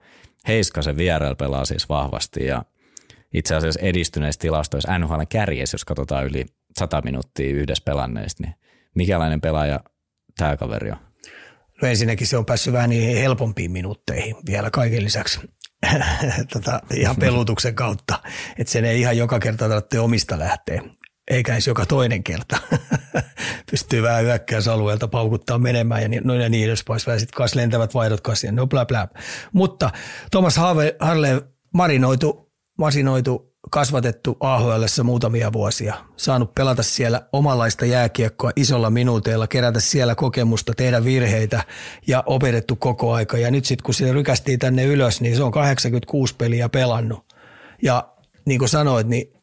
Heiskasen vierellä pelaa siis vahvasti ja itse asiassa edistyneissä tilastoissa NHL kärjessä, jos katsotaan yli 100 minuuttia yhdessä pelanneista, niin mikälainen pelaaja tämä kaveri on? No ensinnäkin se on päässyt vähän niin helpompiin minuutteihin vielä kaiken lisäksi tota, ihan pelutuksen kautta, että sen ei ihan joka kerta tarvitse omista lähteä eikä edes joka toinen kerta. Pystyy vähän hyökkäysalueelta paukuttaa menemään ja niin, noin ja niin edespäin. Vähän sitten kanssa lentävät vaihdot kanssa no bla bla. Mutta Thomas Harle marinoitu, masinoitu kasvatettu AHL muutamia vuosia, saanut pelata siellä omanlaista jääkiekkoa isolla minuuteilla, kerätä siellä kokemusta, tehdä virheitä ja opetettu koko aika. Ja nyt sitten kun se rykästiin tänne ylös, niin se on 86 peliä pelannut. Ja niin kuin sanoit, niin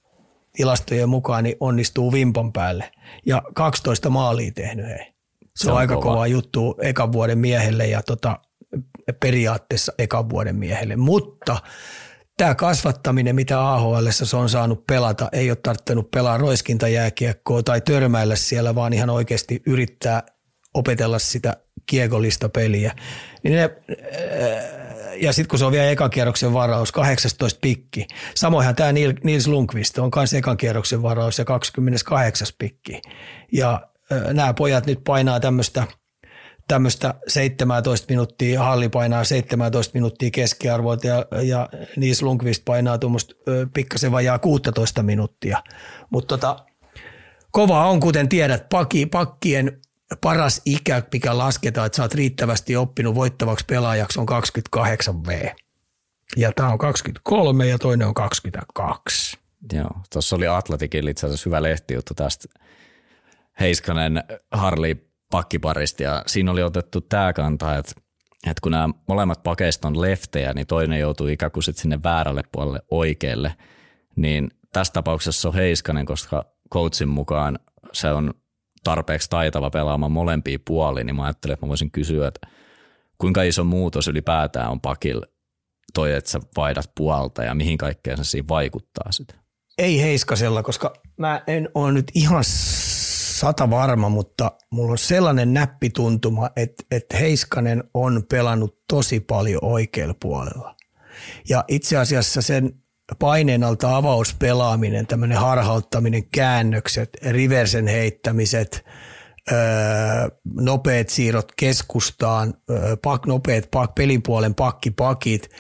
tilastojen mukaan niin onnistuu vimpan päälle. Ja 12 maalia tehnyt hei. Se, se on, on aika kova. kova juttu ekan vuoden miehelle ja tota, periaatteessa ekan vuoden miehelle. Mutta tämä kasvattaminen, mitä AHL se on saanut pelata, ei ole tarvinnut pelaa roiskintajääkiekkoa tai törmäillä siellä, vaan ihan oikeasti yrittää opetella sitä kiekollista peliä. Niin ne, ja sitten kun se on vielä ekan kierroksen varaus, 18 pikki. Samoinhan tämä Nils Lundqvist on myös ekan kierroksen varaus ja 28 pikki. Ja nämä pojat nyt painaa tämmöistä tämmöistä 17 minuuttia, Halli painaa 17 minuuttia keskiarvoa ja, ja Nils Lundqvist painaa tuommoista pikkasen vajaa 16 minuuttia. Mutta tota, kova on, kuten tiedät, paki, pakkien paras ikä, mikä lasketaan, että sä oot riittävästi oppinut voittavaksi pelaajaksi, on 28V. Ja tämä on 23 ja toinen on 22. Joo, tuossa oli Atletikin itse asiassa hyvä lehtijuttu tästä Heiskanen Harli pakkiparista ja siinä oli otettu tämä kanta, että, että kun nämä molemmat pakeista on leftejä, niin toinen joutuu ikään kuin sit sinne väärälle puolelle oikealle, niin tässä tapauksessa on Heiskanen, koska coachin mukaan se on tarpeeksi taitava pelaamaan molempia puolia, niin mä ajattelin, että mä voisin kysyä, että kuinka iso muutos ylipäätään on pakilla toi, että sä vaihdat puolta ja mihin kaikkeen se siinä vaikuttaa sitten? Ei Heiskasella, koska mä en ole nyt ihan sata varma, mutta mulla on sellainen näppituntuma, että, että Heiskanen on pelannut tosi paljon oikealla puolella. Ja itse asiassa sen paineen alta avauspelaaminen, tämmöinen harhauttaminen, käännökset, riversen heittämiset, öö, nopeat siirrot keskustaan, öö, pak, nopeat pak, pelipuolen pakkipakit,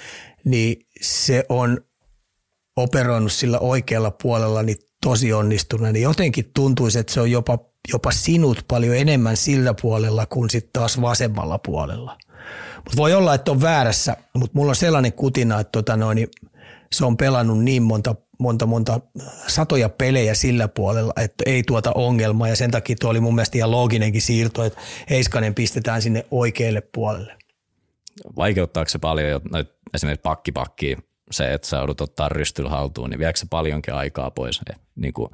niin se on operoinut sillä oikealla puolella niin tosi onnistunut. Niin jotenkin tuntuisi, että se on jopa, jopa sinut paljon enemmän sillä puolella kuin sitten taas vasemmalla puolella. Mut voi olla, että on väärässä, mutta mulla on sellainen kutina, että tota noin, niin se on pelannut niin monta, monta, monta satoja pelejä sillä puolella, että ei tuota ongelmaa ja sen takia tuo oli mun mielestä ihan looginenkin siirto, että Heiskanen pistetään sinne oikealle puolelle. Vaikeuttaako se paljon esimerkiksi pakkipakkiin se, että sä joudut ottaa rystyllä haltuun, niin viekö se paljonkin aikaa pois? Et, niin kuin,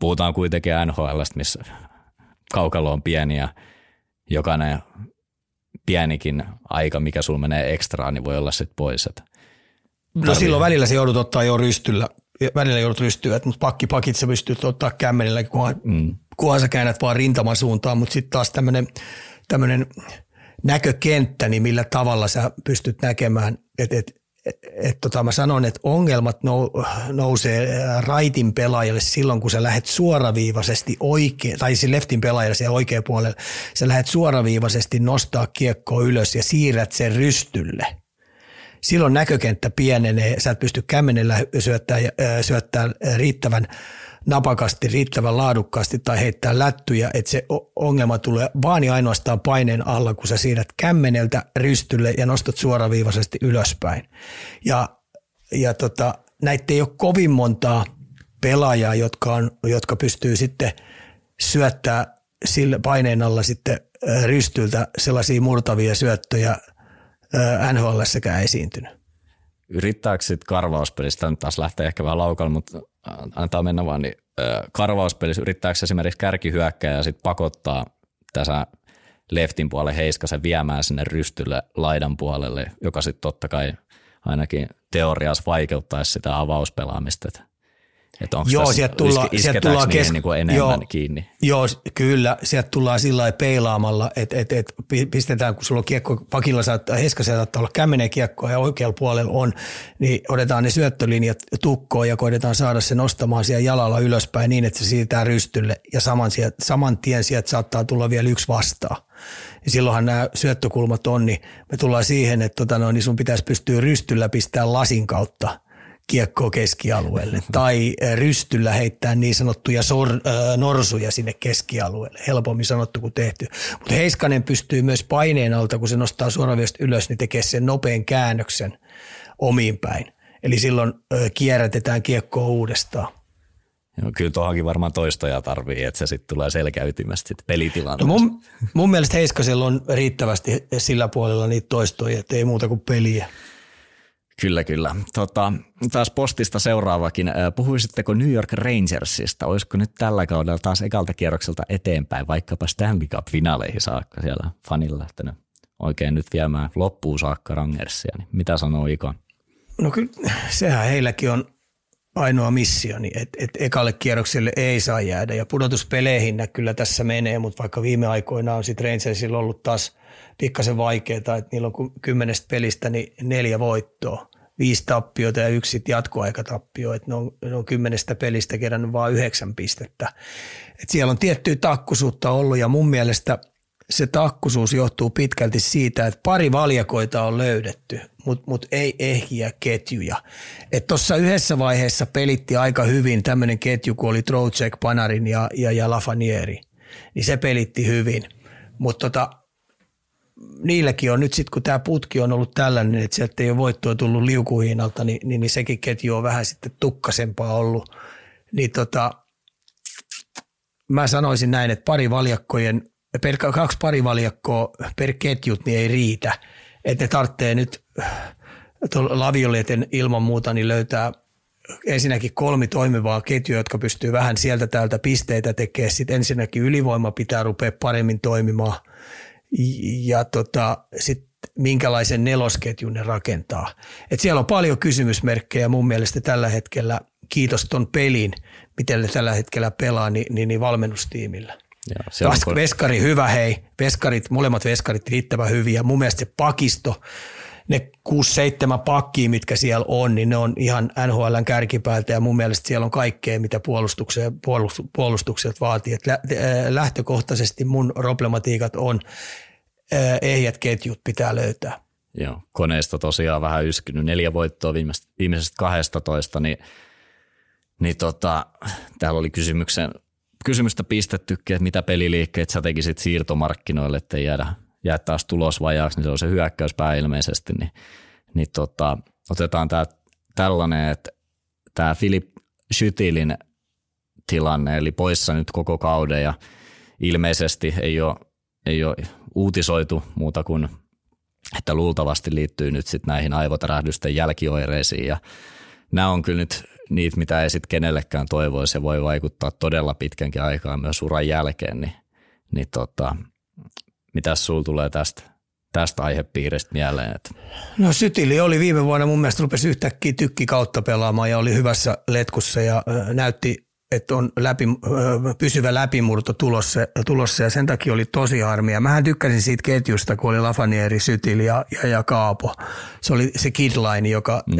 puhutaan kuitenkin NHL, missä kaukalo on pieni ja jokainen pienikin aika, mikä sulla menee ekstraan, niin voi olla sitten pois. Että No silloin välillä se joudut ottaa jo rystyllä, välillä joudut rystyä, mutta pakkipakit sä pystyt ottaa kämmenellä, kunhan, mm. kunhan sä käännät vaan rintaman suuntaan, mutta sitten taas tämmöinen tämmönen näkökenttä, niin millä tavalla sä pystyt näkemään, että et, et, tota, mä sanon, että ongelmat nou, nousee raitin pelaajalle silloin, kun sä lähdet suoraviivaisesti oikein, tai siis leftin pelaajalle siellä oikea puolella, sä lähdet suoraviivaisesti nostaa kiekkoa ylös ja siirrät sen rystylle – silloin näkökenttä pienenee, sä et pysty kämmenellä syöttää, syöttää riittävän napakasti, riittävän laadukkaasti tai heittää lättyjä, että se ongelma tulee vaan ja ainoastaan paineen alla, kun sä siirrät kämmeneltä rystylle ja nostat suoraviivaisesti ylöspäin. Ja, ja tota, näitä ei ole kovin montaa pelaajaa, jotka, on, jotka pystyy sitten syöttää sillä paineen alla sitten rystyltä sellaisia murtavia syöttöjä – NHLssäkään esiintynyt. Yrittääkö sitten karvauspelistä, nyt taas lähtee ehkä vähän laukalle, mutta annetaan mennä vaan, niin karvauspelissä yrittääkö esimerkiksi kärkihyökkäjä ja sitten pakottaa tässä leftin puolelle Heiskasen viemään sinne rystylle laidan puolelle, joka sitten totta kai ainakin teoriassa vaikeuttaisi sitä avauspelaamista. Että onko joo, sieltä tulla, iske, sieltä tullaan kes- niin kuin enemmän joo, kiinni? Joo, kyllä. Sieltä tullaan sillä lailla peilaamalla, että et, et pistetään, kun sulla on kiekko, pakilla saattaa, Heskasella saattaa olla kämmenen kiekkoa ja oikealla puolella on, niin otetaan ne syöttölinjat tukkoon ja koitetaan saada se nostamaan siellä jalalla ylöspäin niin, että se siirtää rystylle ja saman, sieltä, saman tien sieltä saattaa tulla vielä yksi vastaan. Ja silloinhan nämä syöttökulmat on, niin me tullaan siihen, että tota noin, niin sun pitäisi pystyä rystyllä pistää lasin kautta – kiekkoa keskialueelle tai rystyllä heittää niin sanottuja sor, äh, norsuja sinne keskialueelle. Helpommin sanottu kuin tehty. Mutta Heiskanen pystyy myös paineen alta, kun se nostaa suoraviesti ylös, niin tekee sen nopean käännöksen omiin päin. Eli silloin ö, kierrätetään kiekkoa uudestaan. Joo, kyllä tuohonkin varmaan toistoja tarvii, että se sitten tulee selkäytimestä sitten pelitilanteessa. No mun, mun mielestä Heiskasella on riittävästi sillä puolella niitä toistoja, että ei muuta kuin peliä. Kyllä, kyllä. Tota, taas postista seuraavakin. Puhuisitteko New York Rangersista? Olisiko nyt tällä kaudella taas ekalta kierrokselta eteenpäin, vaikkapa Stanley Cup-finaaleihin saakka siellä fanilla lähtenyt oikein nyt viemään loppuun saakka Rangersia. Niin mitä sanoo Ikon? No kyllä, sehän heilläkin on ainoa missioni, että et ekalle kierrokselle ei saa jäädä. Ja pudotuspeleihin kyllä tässä menee, mutta vaikka viime aikoina on sitten Rangersilla ollut taas pikkasen vaikeaa, että niillä on kymmenestä pelistä niin neljä voittoa, viisi tappiota ja yksi jatkoaikatappio, että ne on, ne on kymmenestä pelistä kerännyt vain yhdeksän pistettä. Et siellä on tiettyä takkusuutta ollut ja mun mielestä se takkusuus johtuu pitkälti siitä, että pari valjakoita on löydetty, mutta mut ei ehjiä ketjuja. Tuossa yhdessä vaiheessa pelitti aika hyvin tämmöinen ketju, kun oli Trocek, Panarin ja, ja, ja Lafanieri. Niin se pelitti hyvin. Mutta tota, niilläkin on nyt sitten, kun tämä putki on ollut tällainen, että sieltä ei ole voittoa tullut liukuhiinalta, niin, niin, niin sekin ketju on vähän sitten tukkasempaa ollut. Niin tota, mä sanoisin näin, että pari valjakkojen per kaksi parivaljakkoa per ketjut niin ei riitä. Että ne tarvitsee nyt laviolieten ilman muuta niin löytää ensinnäkin kolmi toimivaa ketjua, jotka pystyy vähän sieltä täältä pisteitä tekemään. Sitten ensinnäkin ylivoima pitää rupea paremmin toimimaan ja tota, sitten minkälaisen nelosketjun ne rakentaa. Et siellä on paljon kysymysmerkkejä mun mielestä tällä hetkellä, kiitos ton pelin, miten ne tällä hetkellä pelaa, niin, niin, niin valmennustiimillä. Joo, Taas veskari hyvä, hei. Veskarit, molemmat veskarit riittävän hyviä. Mun mielestä se pakisto, ne 6-7 pakkia, mitkä siellä on, niin ne on ihan NHLn kärkipäältä ja mun mielestä siellä on kaikkea, mitä puolustukset vaatii. Et lähtökohtaisesti mun problematiikat on, ehjät ketjut pitää löytää. Joo, koneesta tosiaan vähän yskynyt. Neljä voittoa viimeisestä 12, niin, niin tota, täällä oli kysymyksen kysymystä pistettykin, että mitä peliliikkeet sä tekisit siirtomarkkinoille, ettei jäädä, jää taas tulosvajaaksi, niin se on se hyökkäyspää ilmeisesti, niin, niin tota, otetaan tää, tällainen, että tämä Filip Schütilin tilanne, eli poissa nyt koko kauden ja ilmeisesti ei ole, ei ole uutisoitu muuta kuin, että luultavasti liittyy nyt sitten näihin aivotärähdysten jälkioireisiin. Ja nämä on kyllä nyt niitä, mitä ei sitten kenellekään toivoisi ja voi vaikuttaa todella pitkänkin aikaa myös uran jälkeen, niin, niin tota, mitä sulla tulee tästä, tästä aihepiiristä mieleen? Että? No Sytili oli viime vuonna mun mielestä rupesi yhtäkkiä tykki kautta pelaamaan ja oli hyvässä letkussa ja näytti että on läpi, pysyvä läpimurto tulossa, tulossa ja sen takia oli tosi harmia. Mähän tykkäsin siitä ketjusta, kun oli Lafanieri, Sytil ja, ja, ja Kaapo. Se oli se kidline, joka mm.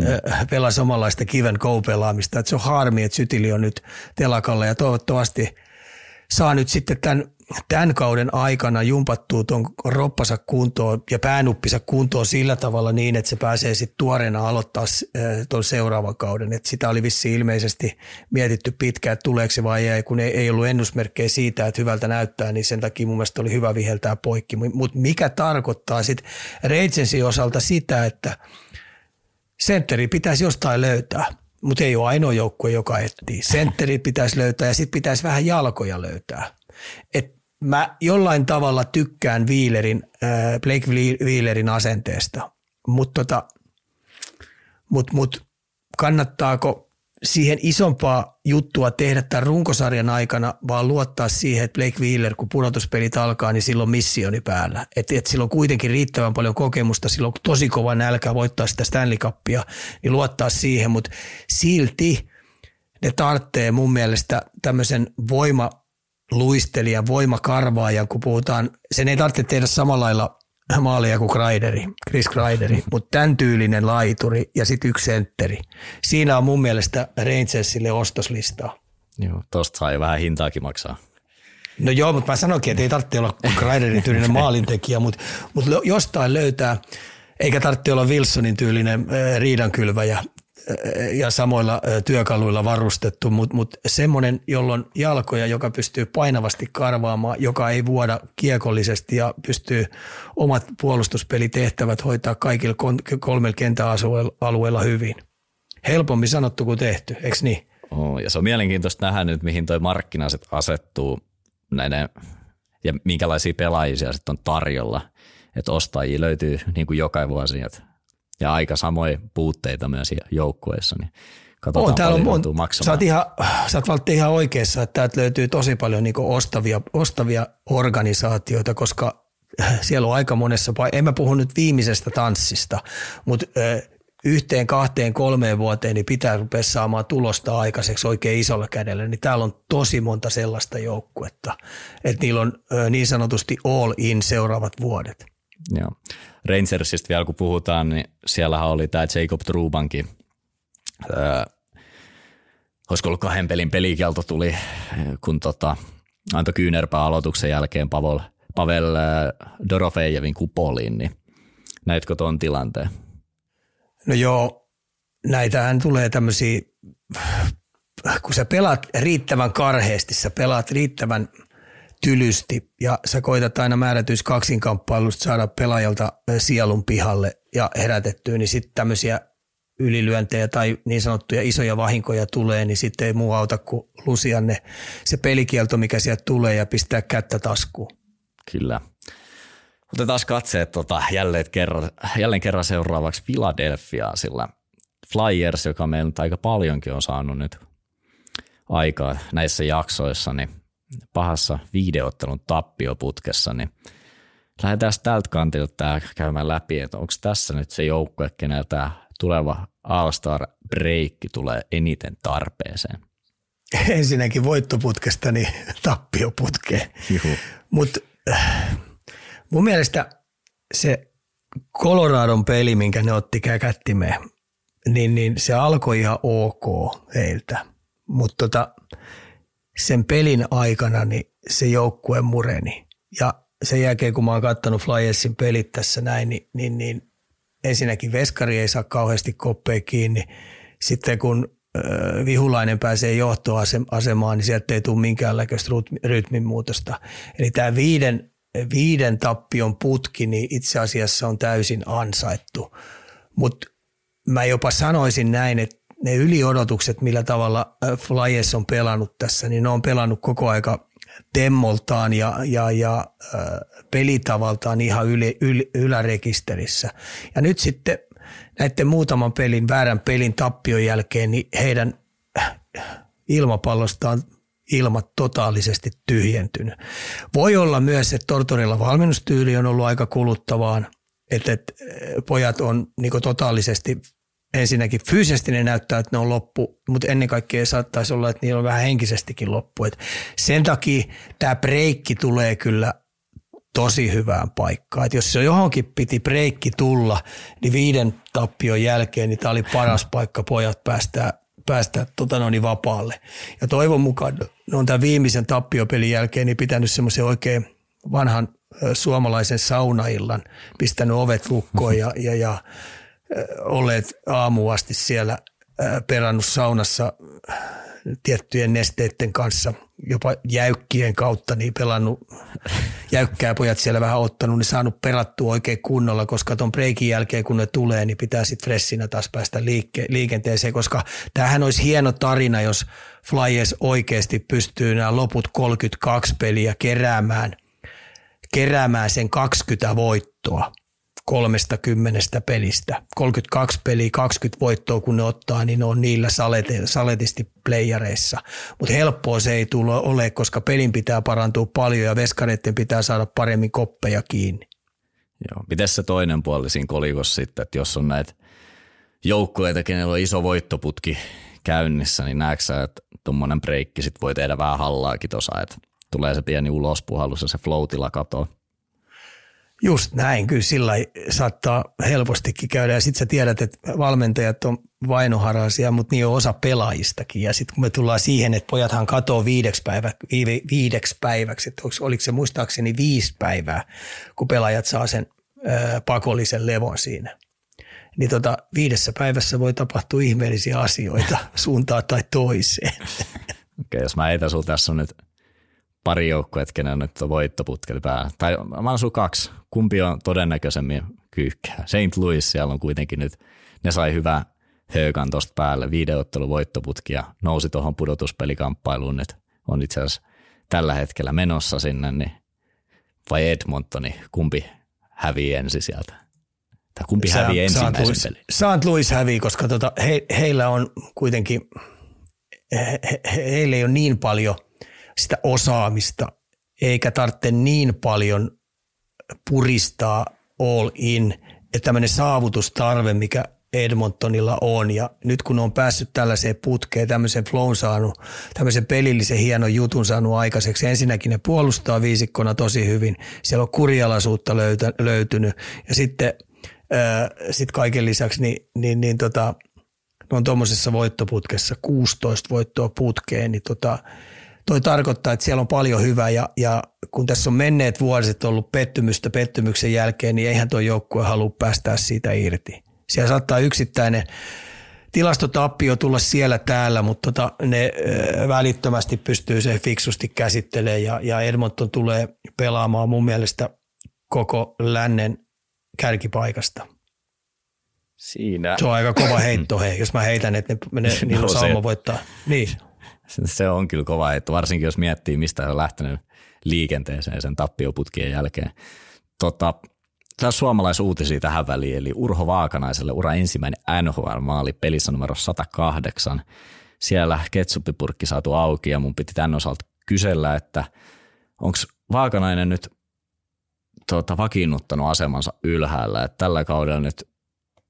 pelasi omanlaista kiven go-pelaamista. Että se on harmi, että Sytili on nyt telakalla ja toivottavasti saa nyt sitten tämän tämän kauden aikana jumpattuu tuon roppansa kuntoon ja päänuppisa kuntoon sillä tavalla niin, että se pääsee sitten tuoreena aloittaa tuon seuraavan kauden. Et sitä oli vissi ilmeisesti mietitty pitkään, että tuleeko se vai ei, kun ei, ei ollut ennusmerkkejä siitä, että hyvältä näyttää, niin sen takia mun mielestä oli hyvä viheltää poikki. Mutta mikä tarkoittaa sitten Reitsensin osalta sitä, että sentteri pitäisi jostain löytää mutta ei ole ainoa joukkue, joka etsii. Sentteri pitäisi löytää ja sitten pitäisi vähän jalkoja löytää. Et mä jollain tavalla tykkään Wheelerin, äh, Blake Wheelerin asenteesta, mutta tota, mut, mut, kannattaako siihen isompaa juttua tehdä tämän runkosarjan aikana, vaan luottaa siihen, että Blake Wheeler, kun pudotuspelit alkaa, niin silloin missioni päällä. Että et sillä on kuitenkin riittävän paljon kokemusta, sillä on tosi kova nälkä voittaa sitä Stanley Cupia, niin luottaa siihen, mutta silti ne tarvitsee mun mielestä tämmöisen voima luistelija, voimakarvaaja, kun puhutaan, sen ei tarvitse tehdä samalla lailla maalia kuin Kreideri, Chris Kreideri, mutta tämän tyylinen laituri ja sitten yksi sentteri. Siinä on mun mielestä Rangersille ostoslistaa. Joo, tosta sai vähän hintaakin maksaa. No joo, mutta mä sanoinkin, että ei tarvitse olla Kreiderin tyylinen maalintekijä, mutta, mutta jostain löytää, eikä tarvitse olla Wilsonin tyylinen riidankylväjä, ja samoilla työkaluilla varustettu, mutta mut semmoinen, jolloin jalkoja, joka pystyy painavasti karvaamaan, joka ei vuoda kiekollisesti ja pystyy omat puolustuspelitehtävät hoitaa kaikilla kolmella kentäalueella hyvin. Helpommin sanottu kuin tehty, eikö niin? Oh, ja se on mielenkiintoista nähdä nyt, mihin toi markkina sit asettuu näiden, ja minkälaisia pelaajia sitten on tarjolla. Että ostajia löytyy niin kuin joka vuosi. Et, ja aika samoja puutteita myös joukkueissa. Niin katsotaan on, täällä on, joutuu maksamaan. sä oot, ihan, sä oot ihan oikeassa, että täältä löytyy tosi paljon niin ostavia, ostavia organisaatioita, koska siellä on aika monessa paikassa, en mä puhu nyt viimeisestä tanssista, mutta yhteen, kahteen, kolmeen vuoteen niin pitää rupea saamaan tulosta aikaiseksi oikein isolla kädellä, niin täällä on tosi monta sellaista joukkuetta, että niillä on niin sanotusti all in seuraavat vuodet. Joo. Rangersista vielä kun puhutaan, niin siellähän oli tämä Jacob Trubankin, öö, olisiko ollut kahden pelin pelikielto tuli, kun tota, antoi kyynärpää aloituksen jälkeen Pavel, Pavel Dorofejevin kupoliin, niin näitkö tuon tilanteen? No joo, näitähän tulee tämmöisiä, kun sä pelaat riittävän karheasti, sä pelaat riittävän tylysti ja sä koitat aina määrätyis kaksinkamppailusta saada pelaajalta sielun pihalle ja herätettyä, niin sitten tämmöisiä ylilyöntejä tai niin sanottuja isoja vahinkoja tulee, niin sitten ei muu auta kuin lusianne se pelikielto, mikä sieltä tulee ja pistää kättä taskuun. Kyllä. Otetaan katseet tota, jälleen, kerran, jälleen kerran seuraavaksi Philadelphia, sillä Flyers, joka meillä aika paljonkin on saanut nyt aikaa näissä jaksoissa, niin pahassa videottelun tappioputkessa, niin lähdetään tältä kantilta tämä käymään läpi, että onko tässä nyt se joukkue, kenellä tämä tuleva All-Star breikki tulee eniten tarpeeseen? Ensinnäkin voittoputkesta niin tappioputkeen. Mutta Mun mielestä se Coloradon peli, minkä ne otti käkättimeen, niin, niin se alkoi ihan ok heiltä. Mutta tota, sen pelin aikana niin se joukkue mureni. Ja sen jälkeen, kun mä oon kattanut Flyersin pelit tässä näin, niin, niin, niin ensinnäkin veskari ei saa kauheasti koppeja kiinni. Sitten kun vihulainen pääsee johtoasemaan, niin sieltä ei tule minkäänlaista rytmin muutosta. Eli tämä viiden viiden tappion putki niin itse asiassa on täysin ansaittu. Mutta mä jopa sanoisin näin, että ne yliodotukset, millä tavalla äh, Flyers on pelannut tässä, niin ne on pelannut koko aika temmoltaan ja, ja, ja äh, pelitavaltaan ihan yli, yl, ylärekisterissä. Ja nyt sitten näiden muutaman pelin, väärän pelin tappion jälkeen, niin heidän ilmapallostaan ilmat totaalisesti tyhjentynyt. Voi olla myös, että Tortorilla valmennustyyli on ollut aika kuluttavaan, että, että pojat on niin totaalisesti ensinnäkin fyysisesti ne näyttää, että ne on loppu, mutta ennen kaikkea saattaisi olla, että niillä on vähän henkisestikin loppu. Et sen takia tämä breikki tulee kyllä tosi hyvään paikkaan. Et jos se johonkin piti breikki tulla, niin viiden tappion jälkeen niin tämä oli paras paikka pojat päästää päästä tota noin, vapaalle. Ja toivon mukaan ne on tämän viimeisen tappiopelin jälkeen niin pitänyt semmoisen oikein vanhan suomalaisen saunaillan, pistänyt ovet lukkoon ja, ja, ja olleet aamuasti siellä perannut saunassa tiettyjen nesteiden kanssa, jopa jäykkien kautta, niin pelannut jäykkää pojat siellä vähän ottanut, niin saanut perattua oikein kunnolla, koska tuon breikin jälkeen kun ne tulee, niin pitää sitten freshinä taas päästä liike- liikenteeseen, koska tämähän olisi hieno tarina, jos Flyers oikeasti pystyy nämä loput 32 peliä keräämään, keräämään sen 20 voittoa kolmesta kymmenestä pelistä. 32 peliä, 20 voittoa kun ne ottaa, niin ne on niillä salete, saletisti playareissa. Mutta helppoa se ei tule ole, koska pelin pitää parantua paljon ja veskareiden pitää saada paremmin koppeja kiinni. Joo. Miten se toinen puoli siinä kolikossa sitten, että jos on näitä joukkueita, kenellä on iso voittoputki käynnissä, niin näetkö sä, että tuommoinen breikki sit voi tehdä vähän hallaakin tuossa, että tulee se pieni ulospuhallus ja se floatilla katoaa? Just näin, kyllä sillä saattaa helpostikin käydä. Ja sitten sä tiedät, että valmentajat on vainoharaisia, mutta niin on osa pelaajistakin. Ja sitten kun me tullaan siihen, että pojathan katoo viideksi, päivä, viideksi päiväksi, että oliko se muistaakseni viisi päivää, kun pelaajat saa sen ö, pakollisen levon siinä. Niin tota, viidessä päivässä voi tapahtua ihmeellisiä asioita suuntaan tai toiseen. Okei, okay, jos mä heitän sulla tässä nyt – pari joukkuetta, kenen nyt on voittoputket päällä. Tai mä asun kaksi. Kumpi on todennäköisemmin kyykkää? St. Louis siellä on kuitenkin nyt, ne sai hyvää Höökan tuosta päälle, videottelu voittoputki ja nousi tuohon pudotuspelikamppailuun nyt. On itse asiassa tällä hetkellä menossa sinne, niin vai Edmontoni, kumpi hävii ensin sieltä? Tai kumpi Sä, hävii ensimmäisen Louis, pelin? Saint Louis hävii, koska tota, he, heillä on kuitenkin, he, he, heillä ei ole niin paljon sitä osaamista, eikä tarvitse niin paljon puristaa all in, että tämmöinen saavutustarve, mikä Edmontonilla on. Ja nyt kun on päässyt tällaiseen putkeen, tämmöisen flown saanut, tämmöisen pelillisen hienon jutun saanut aikaiseksi. Ensinnäkin ne puolustaa viisikkona tosi hyvin. Siellä on kurialaisuutta löytä, löytynyt. Ja sitten ää, sit kaiken lisäksi niin, niin, niin tota, on tuommoisessa voittoputkessa 16 voittoa putkeen, niin tota, toi tarkoittaa, että siellä on paljon hyvää ja, ja kun tässä on menneet vuodet ollut pettymystä pettymyksen jälkeen, niin eihän tuo joukkue halua päästää siitä irti. Siellä saattaa yksittäinen tilastotappio tulla siellä täällä, mutta tota, ne välittömästi pystyy se fiksusti käsittelemään ja, ja Edmonton tulee pelaamaan mun mielestä koko lännen kärkipaikasta. Siinä. Se on aika kova heitto, hei, jos mä heitän, että ne, ne, niillä on sauma voittaa. Niin. Se on kyllä kova heitto, varsinkin jos miettii, mistä on lähtenyt liikenteeseen sen tappioputkien jälkeen. Tota, tässä suomalaisuutisia tähän väliin, eli Urho Vaakanaiselle ura ensimmäinen NHL-maali pelissä numero 108. Siellä ketsuppipurkki saatu auki ja mun piti tämän osalta kysellä, että onko Vaakanainen nyt tuota, vakiinnuttanut asemansa ylhäällä, että tällä kaudella nyt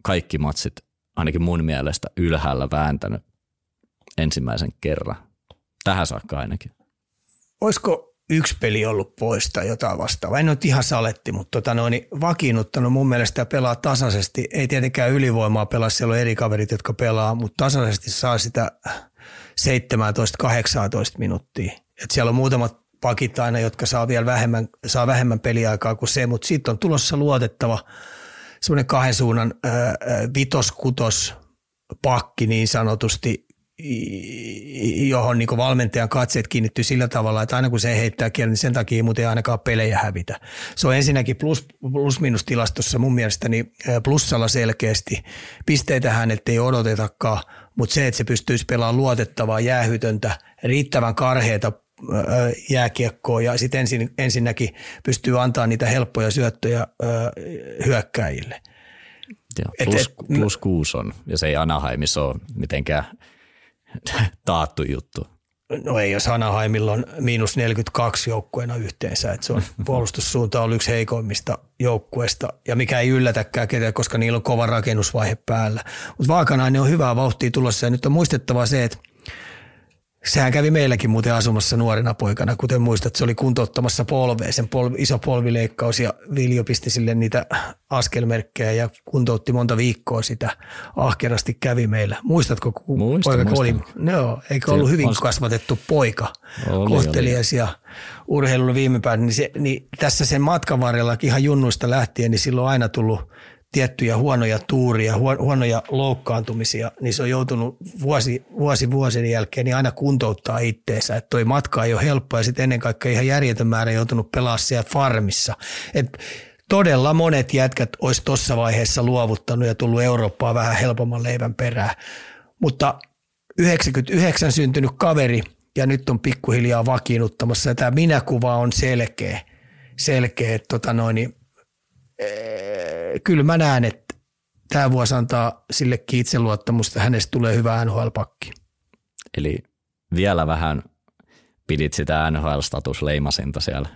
kaikki matsit ainakin mun mielestä ylhäällä vääntänyt ensimmäisen kerran. Tähän saakka ainakin. Olisiko yksi peli ollut pois tai jotain vastaavaa. En ole ihan saletti, mutta tota noin, niin vakiinnuttanut mun mielestä pelaa tasaisesti. Ei tietenkään ylivoimaa pelaa, siellä on eri kaverit, jotka pelaa, mutta tasaisesti saa sitä 17-18 minuuttia. Et siellä on muutamat pakit aina, jotka saa vielä vähemmän, saa vähemmän peliaikaa kuin se, mutta sitten on tulossa luotettava semmoinen kahden suunnan vitos-kutos pakki niin sanotusti, johon niin valmentajan katseet kiinnittyy sillä tavalla, että aina kun se heittää kielen, niin sen takia muuten ei ainakaan pelejä hävitä. Se on ensinnäkin plus, plus-minus-tilastossa mun mielestäni plussalla selkeästi. Pisteitä häneltä ei odotetakaan, mutta se, että se pystyisi pelaamaan luotettavaa, jäähytöntä, riittävän karheita jääkiekkoa ja sitten ensin, ensinnäkin pystyy antaa niitä helppoja syöttöjä hyökkäjille. Joo, plus, et, et, plus kuusi on, ja se ei Anaheimissa ole mitenkään taattu juttu. No ei, jos Anaheimilla on miinus 42 joukkueena yhteensä, että se on puolustussuunta on yksi heikoimmista joukkueista ja mikä ei yllätäkään ketään, koska niillä on kova rakennusvaihe päällä. Mutta Vaakanainen on hyvää vauhtia tulossa ja nyt on muistettava se, että Sehän kävi meilläkin muuten asumassa nuorena poikana, kuten muistat, se oli kuntouttamassa polvea, sen polvi, iso polvileikkaus ja Viljo pisti sille niitä askelmerkkejä ja kuntoutti monta viikkoa sitä. Ahkerasti kävi meillä. Muistatko, kun muista, poika muista. oli? No, eikö ollut hyvin Olis... kasvatettu poika, oli, kohtelias oli. ja urheilulla viime päivänä, niin, se, niin tässä sen matkan varrella ihan junnuista lähtien, niin silloin on aina tullut tiettyjä huonoja tuuria, huonoja loukkaantumisia, niin se on joutunut vuosi, vuosi vuosien jälkeen niin aina kuntouttaa itteensä. Että toi matka ei ole helppo ja sitten ennen kaikkea ihan järjetön määrä joutunut pelaamaan siellä farmissa. Et todella monet jätkät olisi tuossa vaiheessa luovuttanut ja tullut Eurooppaan vähän helpomman leivän perään. Mutta 99 syntynyt kaveri ja nyt on pikkuhiljaa vakiinnuttamassa tämä minäkuva on selkeä. Selkeä, että tota noin, niin kyllä mä näen, että tämä vuosi antaa sillekin itseluottamusta, hänestä tulee hyvä NHL-pakki. Eli vielä vähän pidit sitä NHL-statusleimasinta siellä.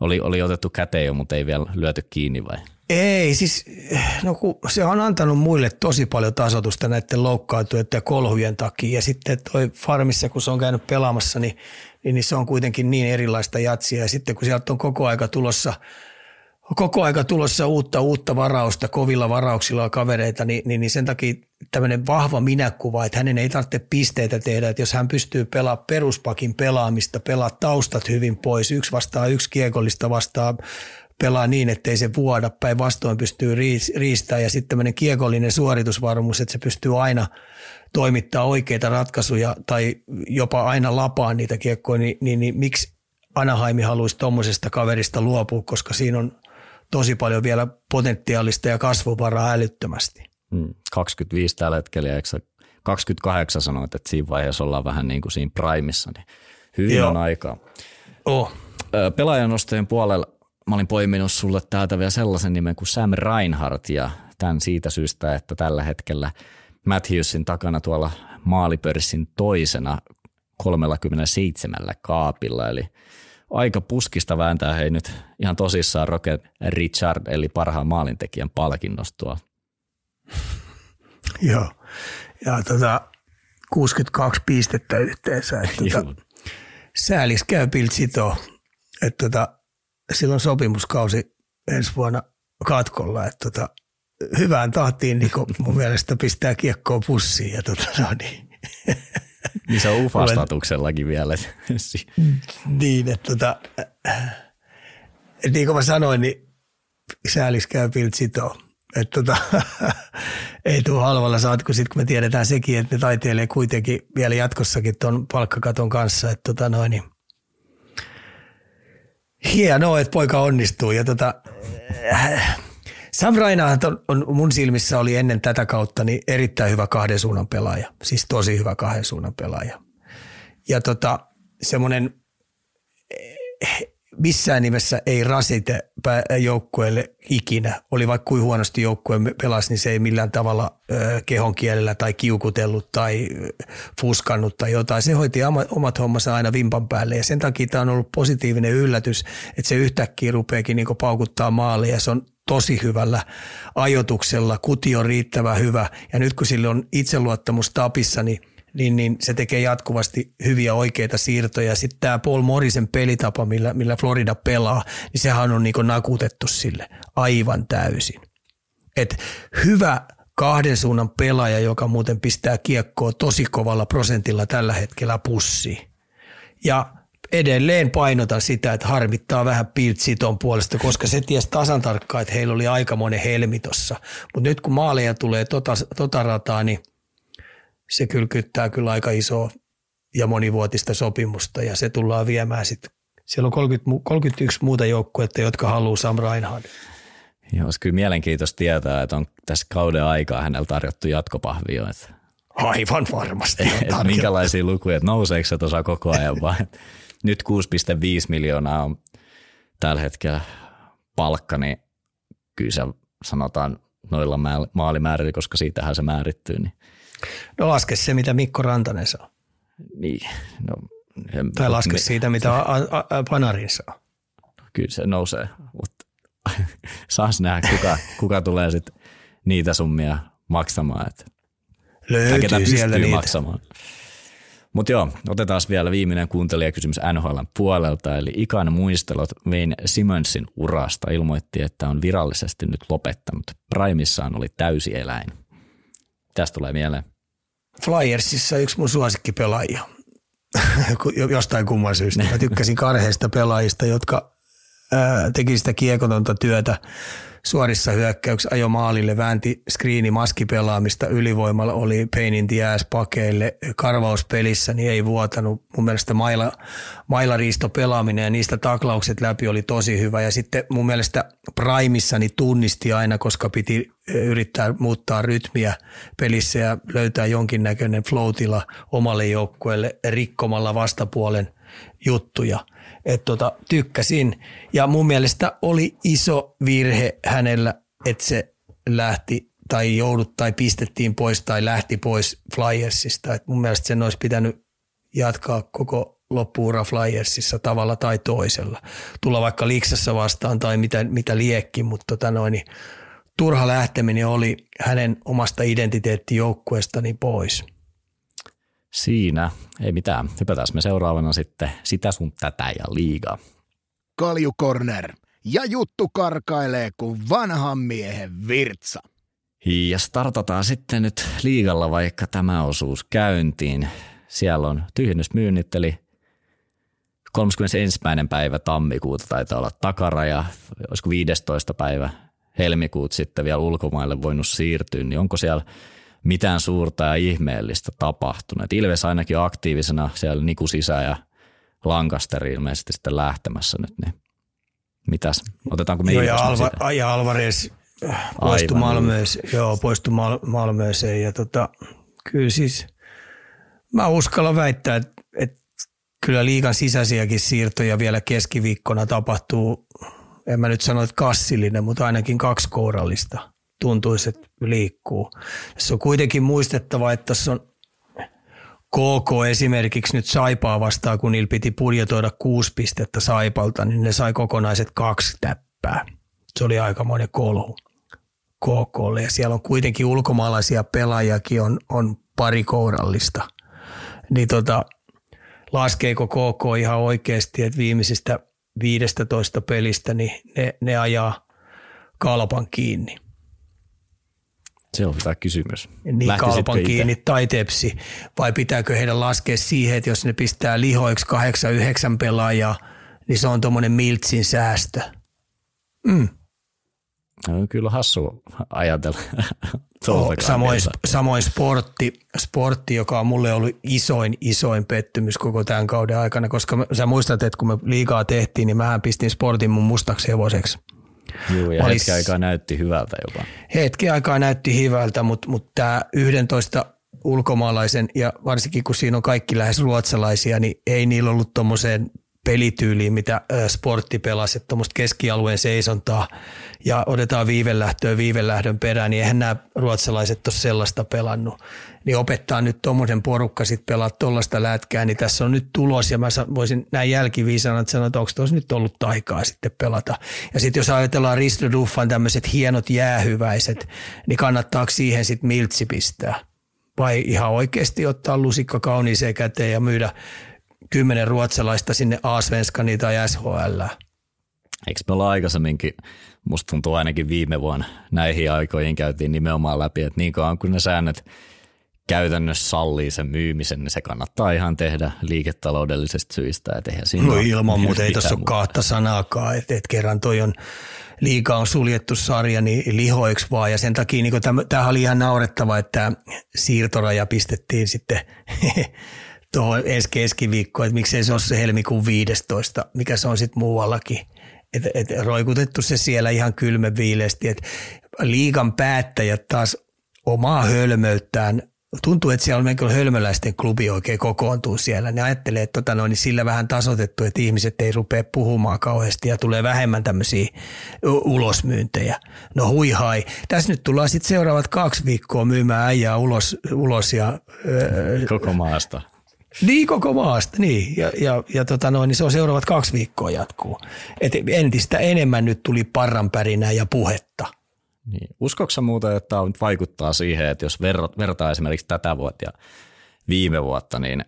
Oli, oli otettu käteen jo, mutta ei vielä lyöty kiinni vai? Ei, siis no kun se on antanut muille tosi paljon tasotusta näiden loukkaantujen ja kolhujen takia. Ja sitten toi farmissa, kun se on käynyt pelaamassa, niin, niin, niin se on kuitenkin niin erilaista jatsia. Ja sitten kun sieltä on koko aika tulossa – koko aika tulossa uutta, uutta varausta, kovilla varauksilla kavereita, niin, niin, niin sen takia tämmöinen vahva minäkuva, että hänen ei tarvitse pisteitä tehdä, että jos hän pystyy pelaamaan peruspakin pelaamista, pelaa taustat hyvin pois, yksi vastaa yksi kiekollista vastaa pelaa niin, ettei se vuoda, päinvastoin pystyy riistämään ja sitten tämmöinen kiekollinen suoritusvarmuus, että se pystyy aina toimittaa oikeita ratkaisuja tai jopa aina lapaan niitä kiekkoja, niin, niin, niin miksi Anaheimi haluaisi tuommoisesta kaverista luopua, koska siinä on tosi paljon vielä potentiaalista ja kasvuvaraa älyttömästi. 25 tällä hetkellä, ja 28 sanoit, että siinä vaiheessa ollaan vähän niin kuin siinä primissa, niin hyvin Joo. on aikaa. Oh. Pelaajanostojen puolella mä olin poiminut sulle täältä vielä sellaisen nimen kuin Sam Reinhardt ja tämän siitä syystä, että tällä hetkellä Matthewsin takana tuolla maalipörssin toisena 37 kaapilla, eli aika puskista vääntää hei nyt ihan tosissaan Rocket Richard, eli parhaan maalintekijän palkinnostoa. Joo, ja tota, 62 pistettä yhteensä. Että tota, säälis käy Piltsito, että tota, silloin sopimuskausi ensi vuonna katkolla, että tota, hyvään tahtiin niin mun mielestä pistää kiekkoa pussiin. Ja tota, no niin. Niin se on ufastatuksellakin vielä. niin, että tota, et niin kuin mä sanoin, niin säälis käy piltsito. Että tota, ei tule halvalla saat, kun sitten kun me tiedetään sekin, että ne taiteilee kuitenkin vielä jatkossakin tuon palkkakaton kanssa. Että tota noin, niin hienoa, että poika onnistuu. Ja tota, Sam Rainahan on, on, mun silmissä oli ennen tätä kautta niin erittäin hyvä kahden suunnan pelaaja. Siis tosi hyvä kahden suunnan pelaaja. Ja tota, semmoinen missään nimessä ei rasite joukkueelle ikinä. Oli vaikka kuin huonosti joukkue pelasi, niin se ei millään tavalla kehon kielellä tai kiukutellut tai fuskannut tai jotain. Se hoiti omat hommansa aina vimpan päälle ja sen takia tämä on ollut positiivinen yllätys, että se yhtäkkiä rupeakin niin paukuttaa maalia. Se on tosi hyvällä ajotuksella, kuti on riittävän hyvä ja nyt kun sillä on itseluottamus tapissa, niin niin, niin se tekee jatkuvasti hyviä oikeita siirtoja. Sitten tämä Paul Morrisen pelitapa, millä, millä Florida pelaa, niin sehän on niin nakutettu sille aivan täysin. Et hyvä kahden suunnan pelaaja, joka muuten pistää kiekkoa tosi kovalla prosentilla tällä hetkellä pussiin. Ja edelleen painotan sitä, että harmittaa vähän Piltsiton puolesta, koska se ties tasan tarkkaan, että heillä oli aikamoinen helmi tossa. Mutta nyt kun maaleja tulee tota, tota rataa, niin se kylkyttää kyllä aika iso ja monivuotista sopimusta ja se tullaan viemään sitten. Siellä on 30, 31 muuta joukkuetta, jotka haluaa Sam Reinhardt. Joo, olisi kyllä mielenkiintoista tietää, että on tässä kauden aikaa hänellä tarjottu jatkopahvio. Että Aivan varmasti on Minkälaisia lukuja, että nouseeko se tuossa koko ajan vai? Nyt 6,5 miljoonaa on tällä hetkellä palkka, niin kyllä se sanotaan noilla maalimäärillä, koska siitähän se määrittyy, niin No laske se, mitä Mikko Rantanen saa. Niin. No, en, tai laske me, siitä, mitä a, a, a, Panarin saa. Kyllä se nousee, mutta saas nähdä, kuka, kuka tulee sitten niitä summia maksamaan. Että Löytyy sieltä niitä. maksamaan. Mutta joo, otetaan vielä viimeinen kuuntelijakysymys NHLn puolelta. Eli Ikan muistelot Wayne Simonsin urasta ilmoitti, että on virallisesti nyt lopettanut. Primissaan oli täysi eläin. Tästä tulee mieleen? Flyersissa yksi mun suosikkipelaajia. Jostain kumman syystä. Mä tykkäsin karheista pelaajista, jotka ää, teki sitä kiekotonta työtä suorissa hyökkäyksissä, ajo maalille, väänti screeni maskipelaamista, ylivoimalla oli pain in the ass pakeille, karvauspelissä niin ei vuotanut. Mun mielestä maila, mailariisto pelaaminen ja niistä taklaukset läpi oli tosi hyvä. Ja sitten mun mielestä Primissa niin tunnisti aina, koska piti yrittää muuttaa rytmiä pelissä ja löytää jonkinnäköinen flow omalle joukkueelle rikkomalla vastapuolen juttuja – että tota, tykkäsin. Ja mun mielestä oli iso virhe hänellä, että se lähti tai joudut tai pistettiin pois tai lähti pois Flyersista. Et mun mielestä sen olisi pitänyt jatkaa koko loppuura Flyersissa tavalla tai toisella. Tulla vaikka Liksassa vastaan tai mitä, mitä liekki, mutta tota noin, niin turha lähteminen oli hänen omasta identiteettijoukkueestani pois. Siinä, ei mitään. Hypätään me seuraavana sitten sitä sun tätä ja liigaa. Kalju Corner. Ja juttu karkailee kuin vanhan miehen virtsa. Ja startataan sitten nyt liigalla vaikka tämä osuus käyntiin. Siellä on tyhjennysmyynnit, eli 31. päivä tammikuuta taitaa olla takaraja, olisiko 15. päivä helmikuuta sitten vielä ulkomaille voinut siirtyä, niin onko siellä mitään suurta ja ihmeellistä tapahtunut. Et Ilves ainakin aktiivisena siellä Niku sisään ja Lankasteri ilmeisesti sitten lähtemässä nyt, niin mitäs, otetaanko me Joo, ja, Alva, ja Alvarez poistu Aivan. Malmööseen, joo, poistu Mal- Malmööseen ja tota, kyllä siis mä uskallan väittää, että, että kyllä liikan sisäisiäkin siirtoja vielä keskiviikkona tapahtuu, en mä nyt sano, että kassillinen, mutta ainakin kaksi kourallista tuntuisi, että liikkuu. Se on kuitenkin muistettava, että tässä on KK esimerkiksi nyt Saipaa vastaan, kun niillä piti budjetoida kuusi pistettä Saipalta, niin ne sai kokonaiset kaksi täppää. Se oli aikamoinen kolhu KKlle ja siellä on kuitenkin ulkomaalaisia pelaajakin, on, on pari kourallista. Niin tota, laskeeko KK ihan oikeasti, että viimeisistä 15 pelistä niin ne, ne ajaa kalpan kiinni. Se on hyvä kysymys. Niin Lähtisitkö itse? kiinni tai tepsi, vai pitääkö heidän laskea siihen, että jos ne pistää lihoiksi 8-9 pelaajaa, niin se on tuommoinen miltsin säästö. Mm. No, kyllä hassu ajatella. Tuolta samoin, samoin sportti, sportti, joka on mulle ollut isoin, isoin pettymys koko tämän kauden aikana, koska mä, sä muistat, että kun me liikaa tehtiin, niin mähän pistin sportin mun mustaksi hevoseksi. Juu, ja Olis- hetken aikaa näytti hyvältä jopa. hetki aikaa näytti hyvältä, mutta, mutta tämä 11 ulkomaalaisen ja varsinkin kun siinä on kaikki lähes ruotsalaisia, niin ei niillä ollut tuommoiseen pelityyliin, mitä sportti pelasi, tuommoista keskialueen seisontaa ja otetaan viivelähtöä viivelähdön perään, niin eihän nämä ruotsalaiset ole sellaista pelannut. Niin opettaa nyt tuommoisen porukka sitten pelaa tuollaista lätkää, niin tässä on nyt tulos ja mä voisin näin jälkiviisana sanoa, että onko tuossa nyt ollut aikaa sitten pelata. Ja sitten jos ajatellaan Risto Duffan tämmöiset hienot jäähyväiset, niin kannattaako siihen sitten miltsi pistää? Vai ihan oikeasti ottaa lusikka kauniiseen käteen ja myydä kymmenen ruotsalaista sinne A-Svenskani tai SHL? Eikö me olla aikaisemminkin, musta tuntuu ainakin viime vuonna, näihin aikoihin käytiin nimenomaan läpi, että niin kauan kun ne säännöt käytännössä sallii sen myymisen, niin se kannattaa ihan tehdä liiketaloudellisesta syistä. Et eihän siinä No ilman muuta ei tuossa ole kahta sanaakaan, että et kerran toi on liiga on suljettu sarja, niin lihoiksi vaan. Ja sen takia niin tämähän oli ihan naurettava, että siirtoraja pistettiin sitten tuohon ensi keskiviikkoon, että miksei se ole se helmikuun 15, mikä se on sitten muuallakin. Et, et roikutettu se siellä ihan kylmä viileesti, että liigan päättäjät taas omaa hölmöyttään tuntuu, että siellä on melkein hölmöläisten klubi oikein kokoontuu siellä. Ne ajattelee, että tota noin, niin sillä vähän tasotettu, että ihmiset ei rupea puhumaan kauheasti ja tulee vähemmän tämmöisiä ulosmyyntejä. No hui hai. Tässä nyt tullaan sitten seuraavat kaksi viikkoa myymään äijää ulos, ulos ja öö, Koko maasta. Niin koko maasta, niin. Ja, ja, ja tota noin, niin se on seuraavat kaksi viikkoa jatkuu. Et entistä enemmän nyt tuli parranpärinää ja puhetta. Niin. Uskotko sä muuten, että tämä vaikuttaa siihen, että jos verrat, vertaa esimerkiksi tätä vuotta ja viime vuotta, niin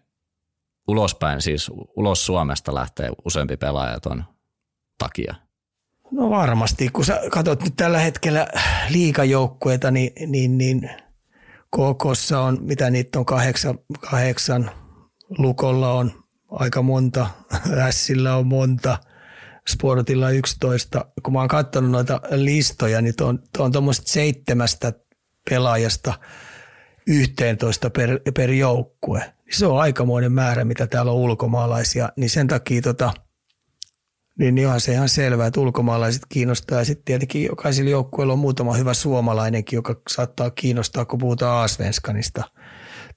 ulospäin, siis ulos Suomesta lähtee useampi pelaaja ton takia. No varmasti, kun sä katsot nyt tällä hetkellä liikajoukkueita, niin, niin, niin KKssa on, mitä niitä on, kahdeksan, kahdeksan Lukolla on aika monta, Sillä on monta, Sportilla 11. Kun mä oon katsonut noita listoja, niin on, on tuommoista seitsemästä pelaajasta 11 per, per joukkue. Se on aikamoinen määrä, mitä täällä on ulkomaalaisia, niin sen takia tota, niin niin onhan se ihan selvää, että ulkomaalaiset kiinnostaa. Ja sitten tietenkin jokaisella joukkueella on muutama hyvä suomalainenkin, joka saattaa kiinnostaa, kun puhutaan Asvenskanista.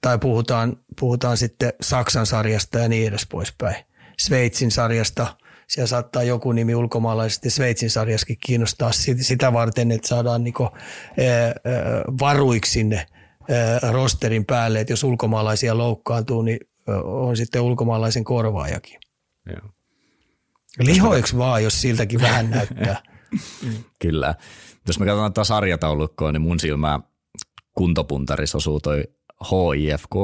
Tai puhutaan, puhutaan sitten Saksan sarjasta ja niin edes poispäin. Sveitsin sarjasta, siellä saattaa joku nimi ulkomaalaisesti Sveitsin sarjassakin kiinnostaa sitä varten, että saadaan niinku, ää, ää, varuiksi sinne ää, rosterin päälle, että jos ulkomaalaisia loukkaantuu, niin on sitten ulkomaalaisen korvaajakin. Joo. Lihoiksi vaan, jos siltäkin vähän näyttää. Kyllä. Jos me katsotaan tätä sarjataulukkoa, niin mun silmään kuntopuntarissa osuu toi HIFK,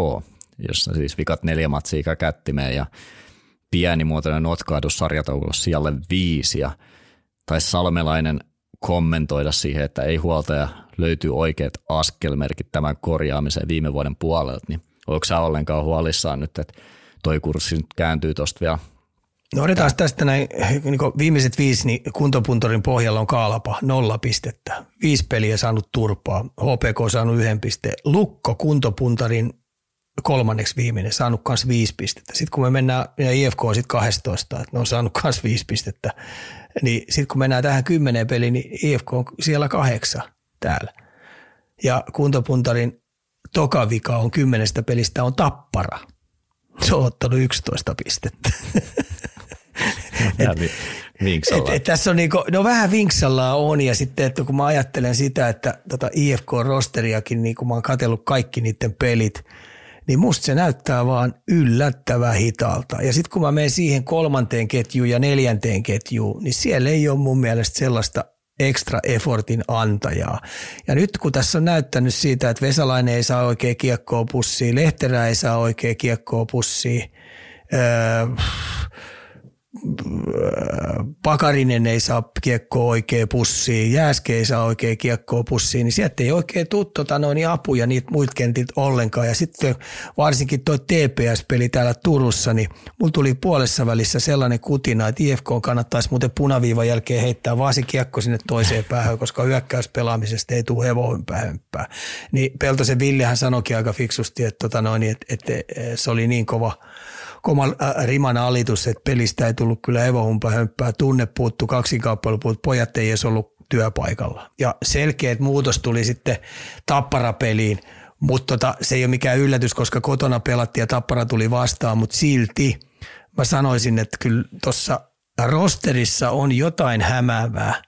jossa siis vikat neljä matsia kättimeen ja pienimuotoinen notkahdus sarjataulussa sijalle viisi. Ja taisi Salmelainen kommentoida siihen, että ei huoltaja löytyy oikeat askelmerkit tämän korjaamiseen viime vuoden puolelta, niin onko sä ollenkaan huolissaan nyt, että toi kurssi nyt kääntyy tuosta vielä No otetaan tästä näin, niin viimeiset viisi, niin kuntopuntorin pohjalla on Kaalapa, nolla pistettä. Viisi peliä saanut turpaa, HPK saanut yhden pisteen. Lukko kuntopuntarin kolmanneksi viimeinen, saanut myös viisi pistettä. Sitten kun me mennään, ja IFK on sitten 12, että ne on saanut myös viisi pistettä. Niin sitten kun mennään tähän kymmeneen peliin, niin IFK on siellä kahdeksan täällä. Ja kuntopuntarin toka vika on kymmenestä pelistä on tappara. Se on ottanut 11 pistettä. et, et, et, tässä on niinku, no vähän vinksalla on ja sitten, että kun mä ajattelen sitä, että tota IFK-rosteriakin, niin kun mä oon katsellut kaikki niiden pelit, niin musta se näyttää vaan yllättävän hitaalta. Ja sitten kun mä menen siihen kolmanteen ketjuun ja neljänteen ketjuun, niin siellä ei ole mun mielestä sellaista extra effortin antajaa. Ja nyt kun tässä on näyttänyt siitä, että Vesalainen ei saa oikein kiekkoa pussiin, Lehterä ei saa oikein kiekkoa pussiin, öö, Pakarinen ei saa kiekkoa oikein pussiin, Jääske ei saa oikein kiekkoa pussiin, niin sieltä ei oikein tule tota noin apuja niitä muilta kentit ollenkaan. Ja sitten varsinkin tuo TPS-peli täällä Turussa, niin mulla tuli puolessa välissä sellainen kutina, että IFK kannattaisi muuten punaviivan jälkeen heittää vaan se kiekko sinne toiseen päähän, koska hyökkäyspelaamisesta ei tule hevohympähymppää. Niin Peltosen Villihän sanoikin aika fiksusti, että, tota noin, että, että se oli niin kova – koman äh, riman alitus, että pelistä ei tullut kyllä evohumpa hömppää, tunne puuttu, kaksikauppailu puuttu, pojat ei edes ollut työpaikalla. Ja selkeät muutos tuli sitten tapparapeliin, mutta tota, se ei ole mikään yllätys, koska kotona pelattiin ja tappara tuli vastaan, mutta silti mä sanoisin, että kyllä tuossa rosterissa on jotain hämäävää,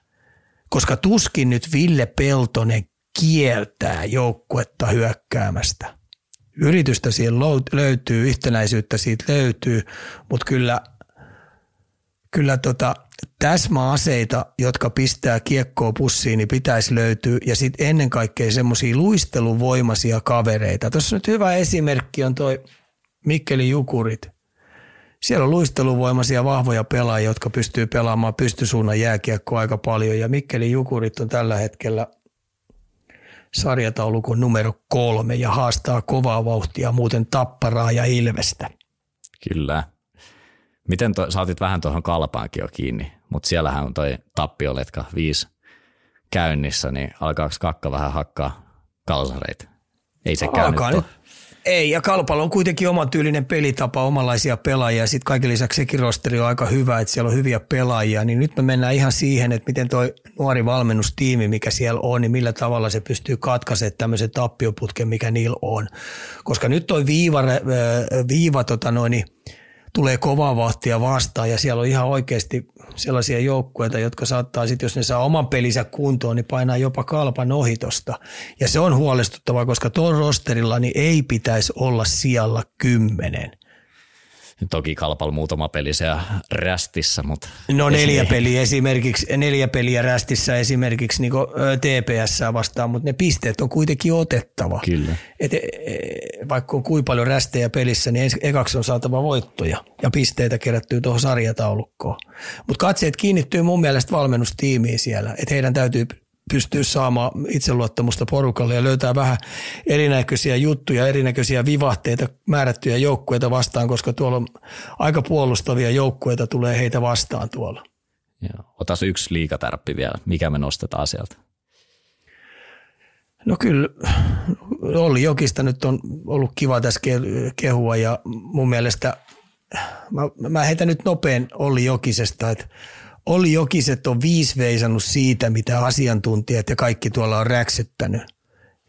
koska tuskin nyt Ville Peltonen kieltää joukkuetta hyökkäämästä yritystä siellä löytyy, yhtenäisyyttä siitä löytyy, mutta kyllä, kyllä tota, täsmäaseita, jotka pistää kiekkoa pussiin, niin pitäisi löytyä. Ja sitten ennen kaikkea semmoisia luisteluvoimaisia kavereita. Tuossa nyt hyvä esimerkki on toi Mikkeli Jukurit. Siellä on luisteluvoimaisia vahvoja pelaajia, jotka pystyy pelaamaan pystysuunnan jääkiekkoa aika paljon. Ja Mikkeli Jukurit on tällä hetkellä sarjataulukon numero kolme ja haastaa kovaa vauhtia muuten tapparaa ja ilvestä. Kyllä. Miten to, saatit vähän tuohon kalpaankin jo kiinni, mutta siellähän on toi tappioletka viisi käynnissä, niin alkaako kakka vähän hakkaa kalsareita? Ei se käynyt. Nyt. Ei, ja Kalpalla on kuitenkin oman tyylinen pelitapa, omanlaisia pelaajia. Sitten kaiken lisäksi sekin rosteri on aika hyvä, että siellä on hyviä pelaajia. Niin nyt me mennään ihan siihen, että miten tuo nuori valmennustiimi, mikä siellä on, niin millä tavalla se pystyy katkaisemaan tämmöisen tappioputken, mikä niillä on. Koska nyt tuo viiva, viiva tota noin, tulee kovaa vahtia vastaan ja siellä on ihan oikeasti sellaisia joukkueita, jotka saattaa sitten, jos ne saa oman pelinsä kuntoon, niin painaa jopa kalpan ohitosta. Ja se on huolestuttavaa, koska tuon rosterilla niin ei pitäisi olla siellä kymmenen – Toki kalpal muutama peli se rästissä, mutta... No neljä peliä esimerkiksi, neljä peliä rästissä esimerkiksi niin TPS vastaan, mutta ne pisteet on kuitenkin otettava. Kyllä. Et, e, e, vaikka on kuinka paljon rästejä pelissä, niin ekaksi on saatava voittoja ja pisteitä kerättyy tuohon sarjataulukkoon. Mutta katseet kiinnittyy mun mielestä valmennustiimiin siellä, että heidän täytyy pystyy saamaan itseluottamusta porukalle ja löytää vähän erinäköisiä juttuja, erinäköisiä vivahteita määrättyjä joukkueita vastaan, koska tuolla on aika puolustavia joukkueita tulee heitä vastaan tuolla. Joo. Otas yksi liikatärppi vielä. Mikä me nostetaan sieltä? No kyllä, Olli Jokista nyt on ollut kiva tässä kehua ja mun mielestä mä, mä heitän nyt nopein Olli Jokisesta, että Olli Jokiset on viisveisannut siitä, mitä asiantuntijat ja kaikki tuolla on räksyttänyt.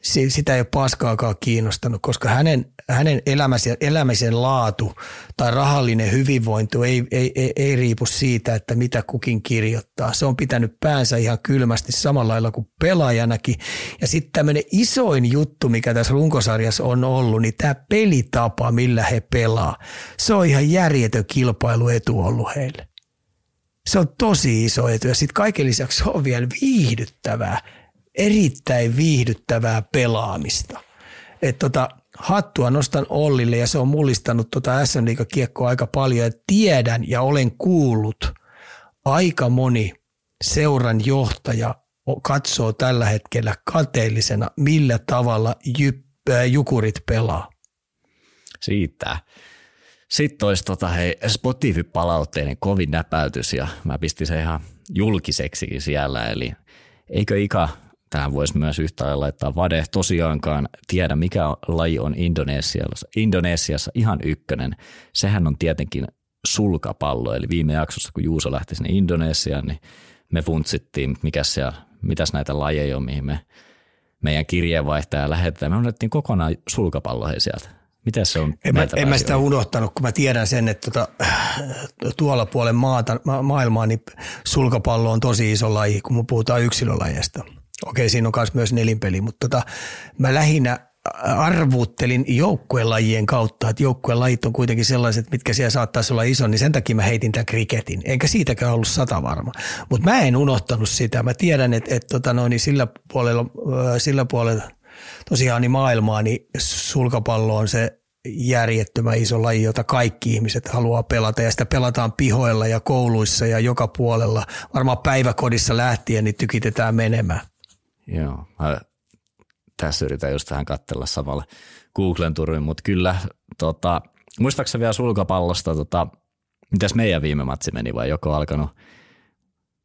Sitä ei ole paskaakaan kiinnostanut, koska hänen, hänen elämänsä, elämisen laatu tai rahallinen hyvinvointi ei, ei, ei, ei riipu siitä, että mitä kukin kirjoittaa. Se on pitänyt päänsä ihan kylmästi samalla lailla kuin pelaajanakin. Ja sitten tämmöinen isoin juttu, mikä tässä runkosarjassa on ollut, niin tämä pelitapa, millä he pelaa. Se on ihan järjetön kilpailuetu ollut heille. Se on tosi iso etu ja sitten kaiken lisäksi se on vielä viihdyttävää, erittäin viihdyttävää pelaamista. Et tota, hattua nostan Ollille ja se on mullistanut tota SM kiekkoa aika paljon ja tiedän ja olen kuullut aika moni seuran johtaja katsoo tällä hetkellä kateellisena, millä tavalla jukurit pelaa. Siitä. Sitten olisi tota, hei, Spotify-palautteinen kovin näpäytys ja mä pistin se ihan julkiseksikin siellä. Eli eikö Ika, tähän voisi myös yhtä lailla laittaa Vade, tosiaankaan tiedä mikä laji on Indonesiassa, Indonesiassa ihan ykkönen. Sehän on tietenkin sulkapallo. Eli viime jaksossa, kun Juuso lähti sinne Indonesiaan, niin me funtsittiin, mikä siellä, mitäs näitä lajeja on, mihin me meidän kirjeenvaihtaja lähetetään. Me annettiin kokonaan sulkapallo sieltä. Miten se on? En, mä, en mä sitä unohtanut, kun mä tiedän sen, että tota, tuolla puolen maata, ma- maailmaa niin sulkapallo on tosi iso laji, kun me puhutaan yksilölajista. Okei, siinä on myös nelinpeli, mutta tota, mä lähinnä arvuuttelin joukkuelajien kautta, että joukkuelajit on kuitenkin sellaiset, mitkä siellä saattaisi olla iso, niin sen takia mä heitin tämän kriketin. Enkä siitäkään ollut sata varma. Mutta mä en unohtanut sitä. Mä tiedän, että, että tota, no, niin sillä, puolella, sillä puolella tosiaan niin maailmaa, niin sulkapallo on se järjettömän iso laji, jota kaikki ihmiset haluaa pelata ja sitä pelataan pihoilla ja kouluissa ja joka puolella. Varmaan päiväkodissa lähtien niin tykitetään menemään. Joo, mä tässä yritän just vähän katsella samalla Googlen turvin, mutta kyllä, tota, muistaakseni vielä sulkapallosta, tota, mitäs meidän viime matsi meni vai joko alkanut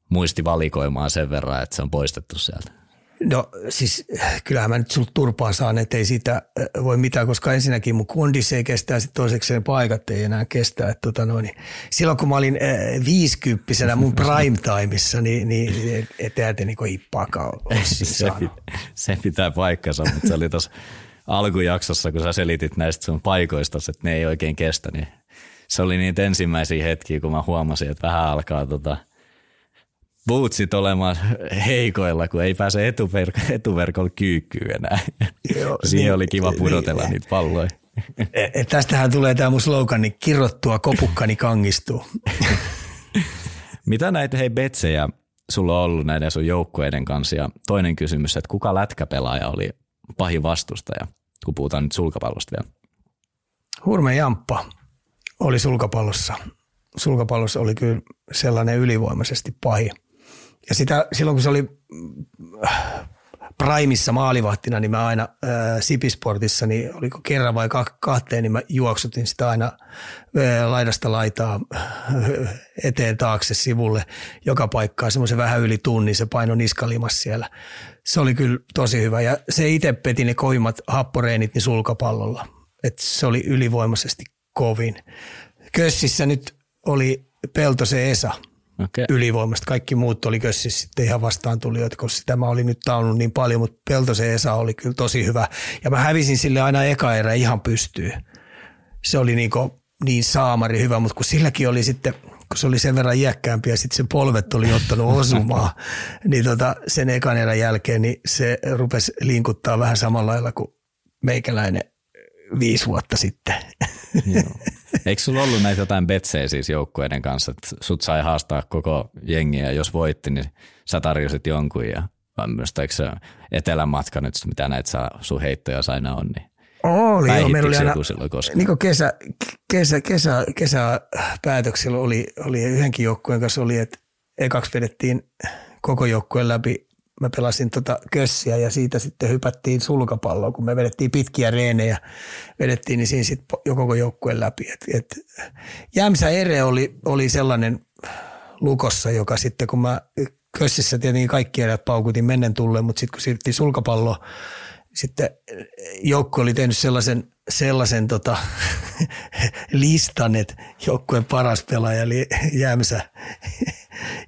muisti valikoimaan sen verran, että se on poistettu sieltä? No siis kyllähän mä nyt sulta turpaa saan, että ei siitä äh, voi mitään, koska ensinnäkin mun kondis ei kestä ja sitten toiseksi ne paikat ei enää kestä. Että tota noin, niin silloin kun mä olin äh, viisikymppisenä mun prime timeissa, niin, niin et täältä niin hippaakaan se, se pitää paikkansa, mutta se oli tuossa alkujaksossa, kun sä selitit näistä sun paikoista, että ne ei oikein kestä, niin se oli niitä ensimmäisiä hetkiä, kun mä huomasin, että vähän alkaa tota – bootsit olemaan heikoilla, kun ei pääse etuverk- etuverkolla kyykkyyn enää. Joo, Siihen niin, oli kiva pudotella niin, niitä palloja. Et e, tästähän tulee tämä mun slogan, niin kirrottua kopukkani kangistuu. Mitä näitä hei betsejä sulla on ollut näiden sun joukkueiden kanssa? Ja toinen kysymys, että kuka lätkäpelaaja oli pahin vastustaja, kun puhutaan nyt sulkapallosta vielä? Hurme Jamppa oli sulkapallossa. Sulkapallossa oli kyllä sellainen ylivoimaisesti pahin ja sitä, silloin kun se oli äh, Primissa maalivahtina, niin mä aina ää, äh, Sipisportissa, niin oliko kerran vai kahteen, niin mä juoksutin sitä aina ää, äh, laidasta laitaa eteen taakse sivulle joka paikkaa semmoisen vähän yli tunnin, se paino niskalimas siellä. Se oli kyllä tosi hyvä ja se itse peti ne kovimmat happoreenit niin sulkapallolla. Et se oli ylivoimaisesti kovin. Kössissä nyt oli Peltosen Esa – okay. ylivoimasta. Kaikki muut oli kössissä sitten ihan vastaan tulijoita, koska sitä mä olin nyt taunut niin paljon, mutta Peltosen Esa oli kyllä tosi hyvä. Ja mä hävisin sille aina eka erä ihan pystyy. Se oli niin, niin saamari hyvä, mutta kun silläkin oli sitten, kun se oli sen verran iäkkäämpi ja sitten sen polvet oli ottanut osumaan, niin tota, sen ekan erän jälkeen niin se rupesi linkuttaa vähän samalla lailla kuin meikäläinen viisi vuotta sitten. Joo. Eikö sulla ollut näitä jotain betsejä siis joukkueiden kanssa, että sut sai haastaa koko jengiä ja jos voitti, niin sä tarjosit jonkun ja eikö se etelämatka nyt, mitä näitä saa, sun heittoja aina on, niin oli, joo, meillä oli aina, niin kesä, kesä, kesä, kesäpäätöksellä oli, oli yhdenkin joukkueen kanssa oli, että ekaksi vedettiin koko joukkueen läpi mä pelasin tota kössiä ja siitä sitten hypättiin sulkapalloa, kun me vedettiin pitkiä reenejä, vedettiin niin siinä sitten koko joukkueen läpi. Et, et, Jämsä Ere oli, oli sellainen lukossa, joka sitten kun mä kössissä tietenkin kaikki erät paukutin mennen tulleen, mutta sitten kun siirryttiin sulkapalloon, sitten joukko oli tehnyt sellaisen, sellaisen tota, listan, että joukkueen paras pelaaja eli Jämsä,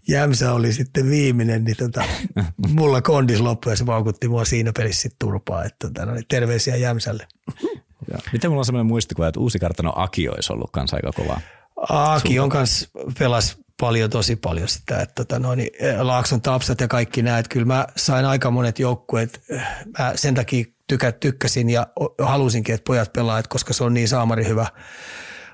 Jämsä oli sitten viimeinen, niin tota, mulla kondis loppui ja se vaukutti mua siinä pelissä sitten turpaa. Että tota, no, niin terveisiä Jämsälle. Ja. Miten mulla on sellainen muistikuva, että uusi kartano Aki olisi ollut kanssa aika kova? Aki on kanssa pelas paljon, tosi paljon sitä, että tota, no, niin, Laakson tapsat ja kaikki nämä, että kyllä mä sain aika monet joukkueet, mä sen takia tykä, tykkäsin ja halusinkin, että pojat pelaa, koska se on niin saamari hyvä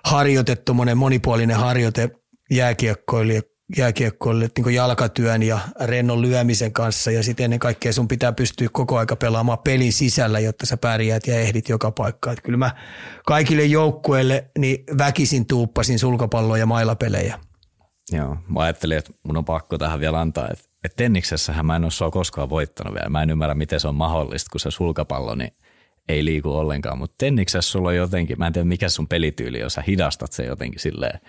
harjoitettu, monen monipuolinen harjoite jääkiekkoille, jääkiekkoille niin jalkatyön ja rennon lyömisen kanssa ja sitten ennen kaikkea sun pitää pystyä koko aika pelaamaan pelin sisällä, jotta sä pärjäät ja ehdit joka paikkaan. Että kyllä mä kaikille joukkueille niin väkisin tuuppasin sulkapalloa ja mailapelejä. Joo, mä ajattelin, että mun on pakko tähän vielä antaa, että, että tenniksessähän mä en ole sua koskaan voittanut vielä. Mä en ymmärrä, miten se on mahdollista, kun se sulkapallo niin ei liiku ollenkaan, mutta tenniksessä sulla on jotenkin, mä en tiedä mikä sun pelityyli on, sä hidastat se jotenkin silleen,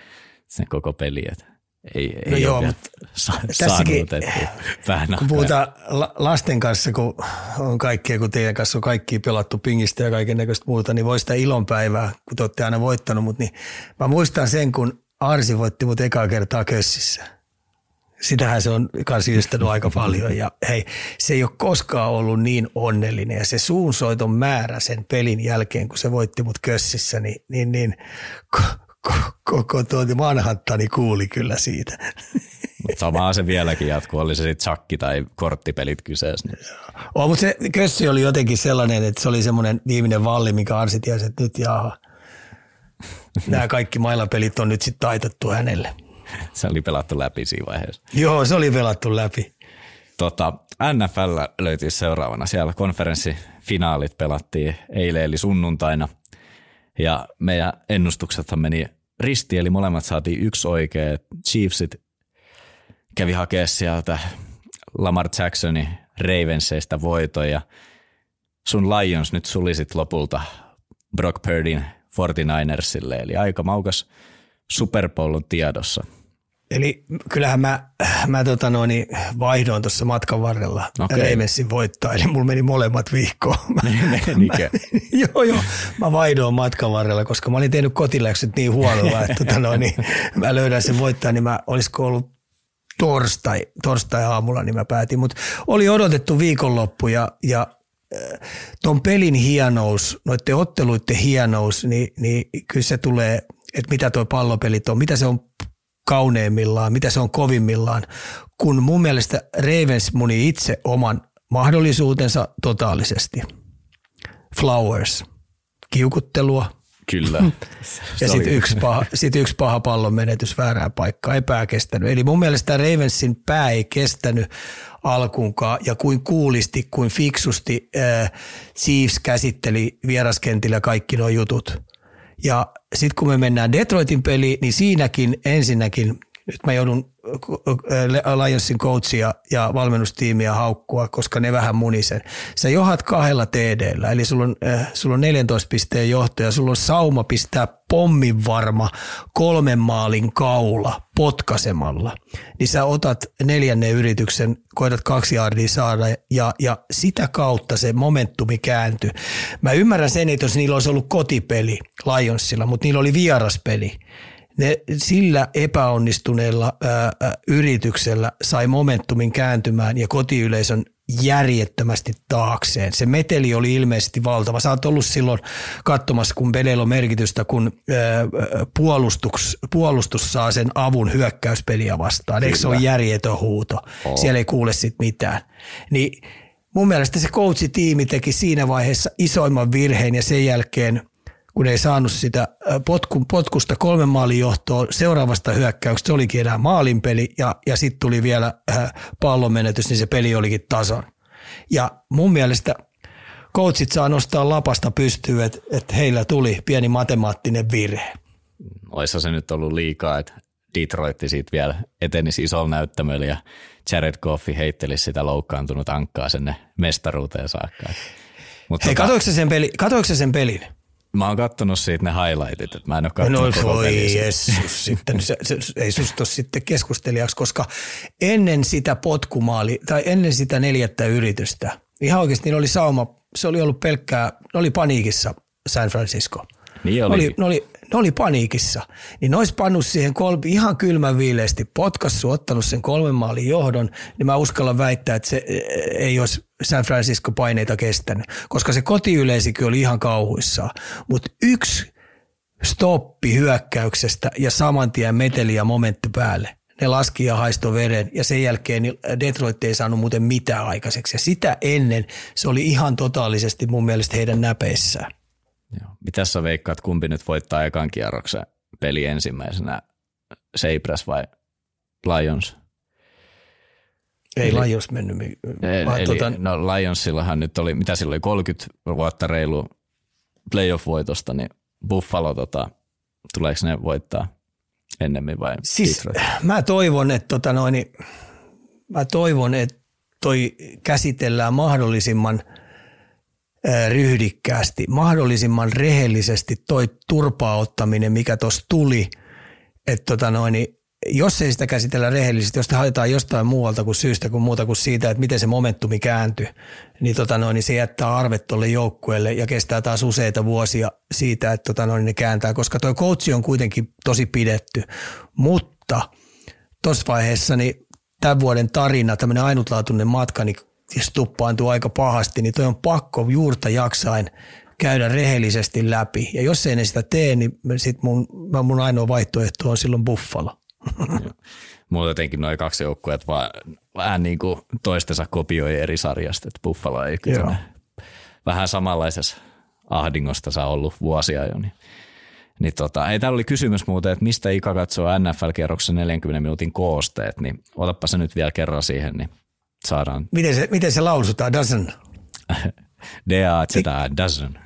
sen koko peli, että ei, ei no ei joo, mutta sa- tässäkin, kun puhutaan lasten kanssa, kun on kaikkea, kun teidän kanssa on kaikki pelattu pingistä ja kaiken näköistä muuta, niin voi sitä ilonpäivää, kun te olette aina voittanut, mutta niin mä muistan sen, kun Arsi voitti mut ekaa kertaa kössissä. Sitähän se on kans ystänyt aika paljon ja hei, se ei ole koskaan ollut niin onnellinen ja se suunsoiton määrä sen pelin jälkeen, kun se voitti mut kössissä, niin, niin, niin koko tuo Manhattani kuuli kyllä siitä. Mutta samaa se vieläkin jatkuu, oli se sitten shakki tai korttipelit kyseessä. Niin. Oh, mutta se kössi oli jotenkin sellainen, että se oli semmoinen viimeinen valli, mikä Arsi tiesi, että nyt jaha, nämä kaikki mailapelit on nyt sitten taitettu hänelle. Se oli pelattu läpi siinä vaiheessa. Joo, se oli pelattu läpi. Tota, NFL löytyy seuraavana. Siellä konferenssifinaalit pelattiin eilen eli sunnuntaina. Ja meidän ennustuksethan meni risti, eli molemmat saatiin yksi oikea. Chiefsit kävi hakea sieltä Lamar Jacksonin Ravensseista voiton ja sun Lions nyt sulisit lopulta Brock Purdyn 49ersille, eli aika maukas Super Bowl tiedossa. Eli kyllähän mä, mä tota noin, vaihdoin tuossa matkan varrella okay. Ravensin voittaa, eli mulla meni molemmat viikkoon. Menikö? joo, joo. Mä vaihdoin matkan varrella, koska mä olin tehnyt kotiläksyt niin huolella, että tota noin, niin mä löydän sen voittaa, niin mä olisiko ollut torstai, torstai aamulla, niin mä päätin. Mutta oli odotettu viikonloppu ja, ja äh, ton pelin hienous, noiden otteluiden hienous, niin, niin kyllä se tulee, että mitä tuo pallopelit on, mitä se on kauneimmillaan, mitä se on kovimmillaan, kun mun mielestä Ravens muni itse oman mahdollisuutensa totaalisesti. Flowers, kiukuttelua, Kyllä. ja sitten yksi, paha, sit yksi paha pallon menetys väärään paikkaan, ei pää kestänyt. Eli mun mielestä Ravensin pää ei kestänyt alkuunkaan ja kuin kuulisti, kuin fiksusti äh, Chiefs käsitteli vieraskentillä kaikki nuo jutut. Ja sitten kun me mennään Detroitin peliin, niin siinäkin ensinnäkin nyt mä joudun äh, Lionsin coachia ja valmennustiimiä haukkua, koska ne vähän munisen. Sä johat kahdella TDllä, eli sulla on, äh, sulla on 14 pisteen johto ja sulla on sauma pistää pommin varma kolmen maalin kaula potkasemalla. Niin sä otat neljännen yrityksen, koetat kaksi jaardia saada ja, ja sitä kautta se momentumi kääntyy. Mä ymmärrän sen, että jos niillä olisi ollut kotipeli Lionsilla, mutta niillä oli vieraspeli, ne sillä epäonnistuneella ää, yrityksellä sai momentumin kääntymään ja kotiyleisön järjettömästi taakseen. Se meteli oli ilmeisesti valtava. Sä oot ollut silloin katsomassa, kun peleillä on merkitystä, kun ää, puolustus, puolustus saa sen avun hyökkäyspeliä vastaan. Eikö se ole järjetön huuto? Oh. Siellä ei kuule sit mitään. Niin mun mielestä se coachitiimi teki siinä vaiheessa isoimman virheen ja sen jälkeen – kun ei saanut sitä potku, potkusta kolmen maalin johtoa seuraavasta hyökkäyksestä, se olikin enää maalinpeli ja, ja sitten tuli vielä äh, pallonmenetys, niin se peli olikin tason. Ja mun mielestä coachit saa nostaa lapasta pystyyn, että, että heillä tuli pieni matemaattinen virhe. Oissa se nyt ollut liikaa, että Detroitti siitä vielä etenisi isolla näyttämöllä ja Jared Goffi heittelisi sitä loukkaantunut ankkaa sinne mestaruuteen saakka. Mutta Hei, tota... katoiko sen, peli, katoiko sen pelin? Mä oon kattonut siitä ne highlightit, että mä en ole katsonut no, koko voi jessus, sitten, se, se, ei susta sitten keskustelijaksi, koska ennen sitä potkumaali, tai ennen sitä neljättä yritystä, ihan oikeasti niillä oli sauma, se oli ollut pelkkää, ne oli paniikissa San Francisco. Niin oli. Ne oli, ne oli, ne oli paniikissa. Niin ne olisi pannut siihen kolme, ihan kylmän viileesti potkassu, ottanut sen kolmen maalin johdon, niin mä uskallan väittää, että se e, ei olisi San Francisco paineita kestänyt, koska se kotiyleisikin oli ihan kauhuissaan. Mutta yksi stoppi hyökkäyksestä ja saman tien meteli ja momentti päälle. Ne laski ja haisto veren ja sen jälkeen Detroit ei saanut muuten mitään aikaiseksi. Ja sitä ennen se oli ihan totaalisesti mun mielestä heidän näpeissään. Joo. Mitä sä veikkaat, kumpi nyt voittaa ekan kierroksen peli ensimmäisenä, Sabres vai Lions? Ei eli, Lions mennyt. Vaan eli, tuota, no Lionsillahan nyt oli, mitä silloin oli 30 vuotta reilu playoff-voitosta, niin Buffalo, tota, tuleeko ne voittaa ennemmin vai siis, Detroit? Mä toivon, että tota noin, mä toivon, että toi käsitellään mahdollisimman – ryhdikkäästi, mahdollisimman rehellisesti toi turpaa ottaminen, mikä tuossa tuli, että tota noin, jos ei sitä käsitellä rehellisesti, jos haetaan jostain muualta kuin syystä kuin muuta kuin siitä, että miten se momentumi kääntyi, niin, tota noin, niin se jättää arvet tuolle joukkueelle ja kestää taas useita vuosia siitä, että tota noin, ne kääntää, koska tuo coachi on kuitenkin tosi pidetty. Mutta tuossa vaiheessa niin tämän vuoden tarina, tämmöinen ainutlaatuinen matka, niin stuppaantuu aika pahasti, niin toi on pakko juurta jaksain käydä rehellisesti läpi. Ja jos ei ne sitä tee, niin sit mun, mun ainoa vaihtoehto on silloin Buffalo. Mulla jotenkin noin kaksi joukkuetta vaan vähän niin kuin toistensa kopioi eri sarjasta, että Buffalo ei kyllä vähän samanlaisessa ahdingosta saa ollut vuosia jo. Niin, niin tota, ei täällä oli kysymys muuten, että mistä Ika katsoo NFL-kierroksessa 40 minuutin koosteet, niin otappa se nyt vielä kerran siihen, niin saadaan. Miten se, miten se lausutaan? Dozen? D-A-Z, dozen.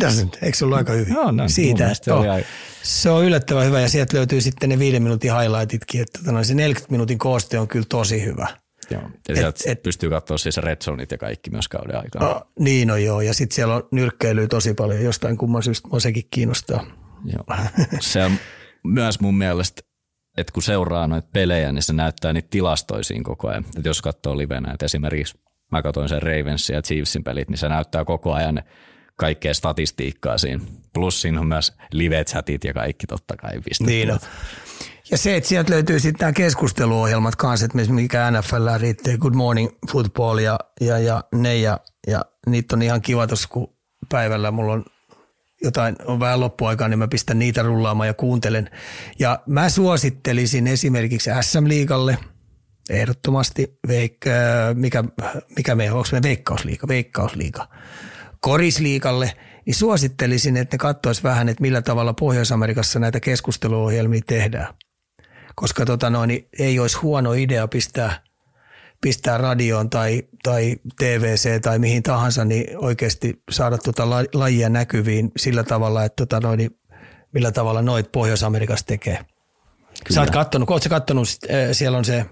Dozen, eikö se ollut aika hyvin? Joo, no, Siitä, se, oli aika... se on yllättävän hyvä ja sieltä löytyy sitten ne viiden minuutin highlightitkin, että tota se 40 minuutin kooste on kyllä tosi hyvä. Joo, ja et, et, pystyy katsoa siis red zoneit ja kaikki myös kauden aikana. Oh, niin on joo, ja sitten siellä on nyrkkeilyä tosi paljon, jostain kumman syystä mua sekin kiinnostaa. Joo. Se on myös mun mielestä, että kun seuraa noita pelejä, niin se näyttää niitä tilastoisiin koko ajan. Että jos katsoo livenä, että esimerkiksi mä katsoin sen Ravensin ja Chiefsin pelit, niin se näyttää koko ajan kaikkea statistiikkaa siinä. Plus siinä on myös live-chatit ja kaikki totta kai pistetty. Niin on. Ja se, että sieltä löytyy sitten nämä keskusteluohjelmat kanssa, että mikä NFL riittää, Good Morning Football ja, ja, ja ne ja, ja niitä on ihan kiva tuossa, kun päivällä mulla on jotain, on vähän loppuaikaa, niin mä pistän niitä rullaamaan ja kuuntelen. Ja mä suosittelisin esimerkiksi SM-liigalle – ehdottomasti, veik, mikä, mikä me, onko me veikkausliiga, veikkausliiga, korisliikalle, niin suosittelisin, että ne katsoisi vähän, että millä tavalla Pohjois-Amerikassa näitä keskusteluohjelmia tehdään. Koska tota noin, ei olisi huono idea pistää, pistää radioon tai, tai TVC tai mihin tahansa, niin oikeasti saada tuota lajia näkyviin sillä tavalla, että tota noin, niin millä tavalla noit Pohjois-Amerikassa tekee. Kyllä. Sä oot kattonut, ootko kattonut, siellä on se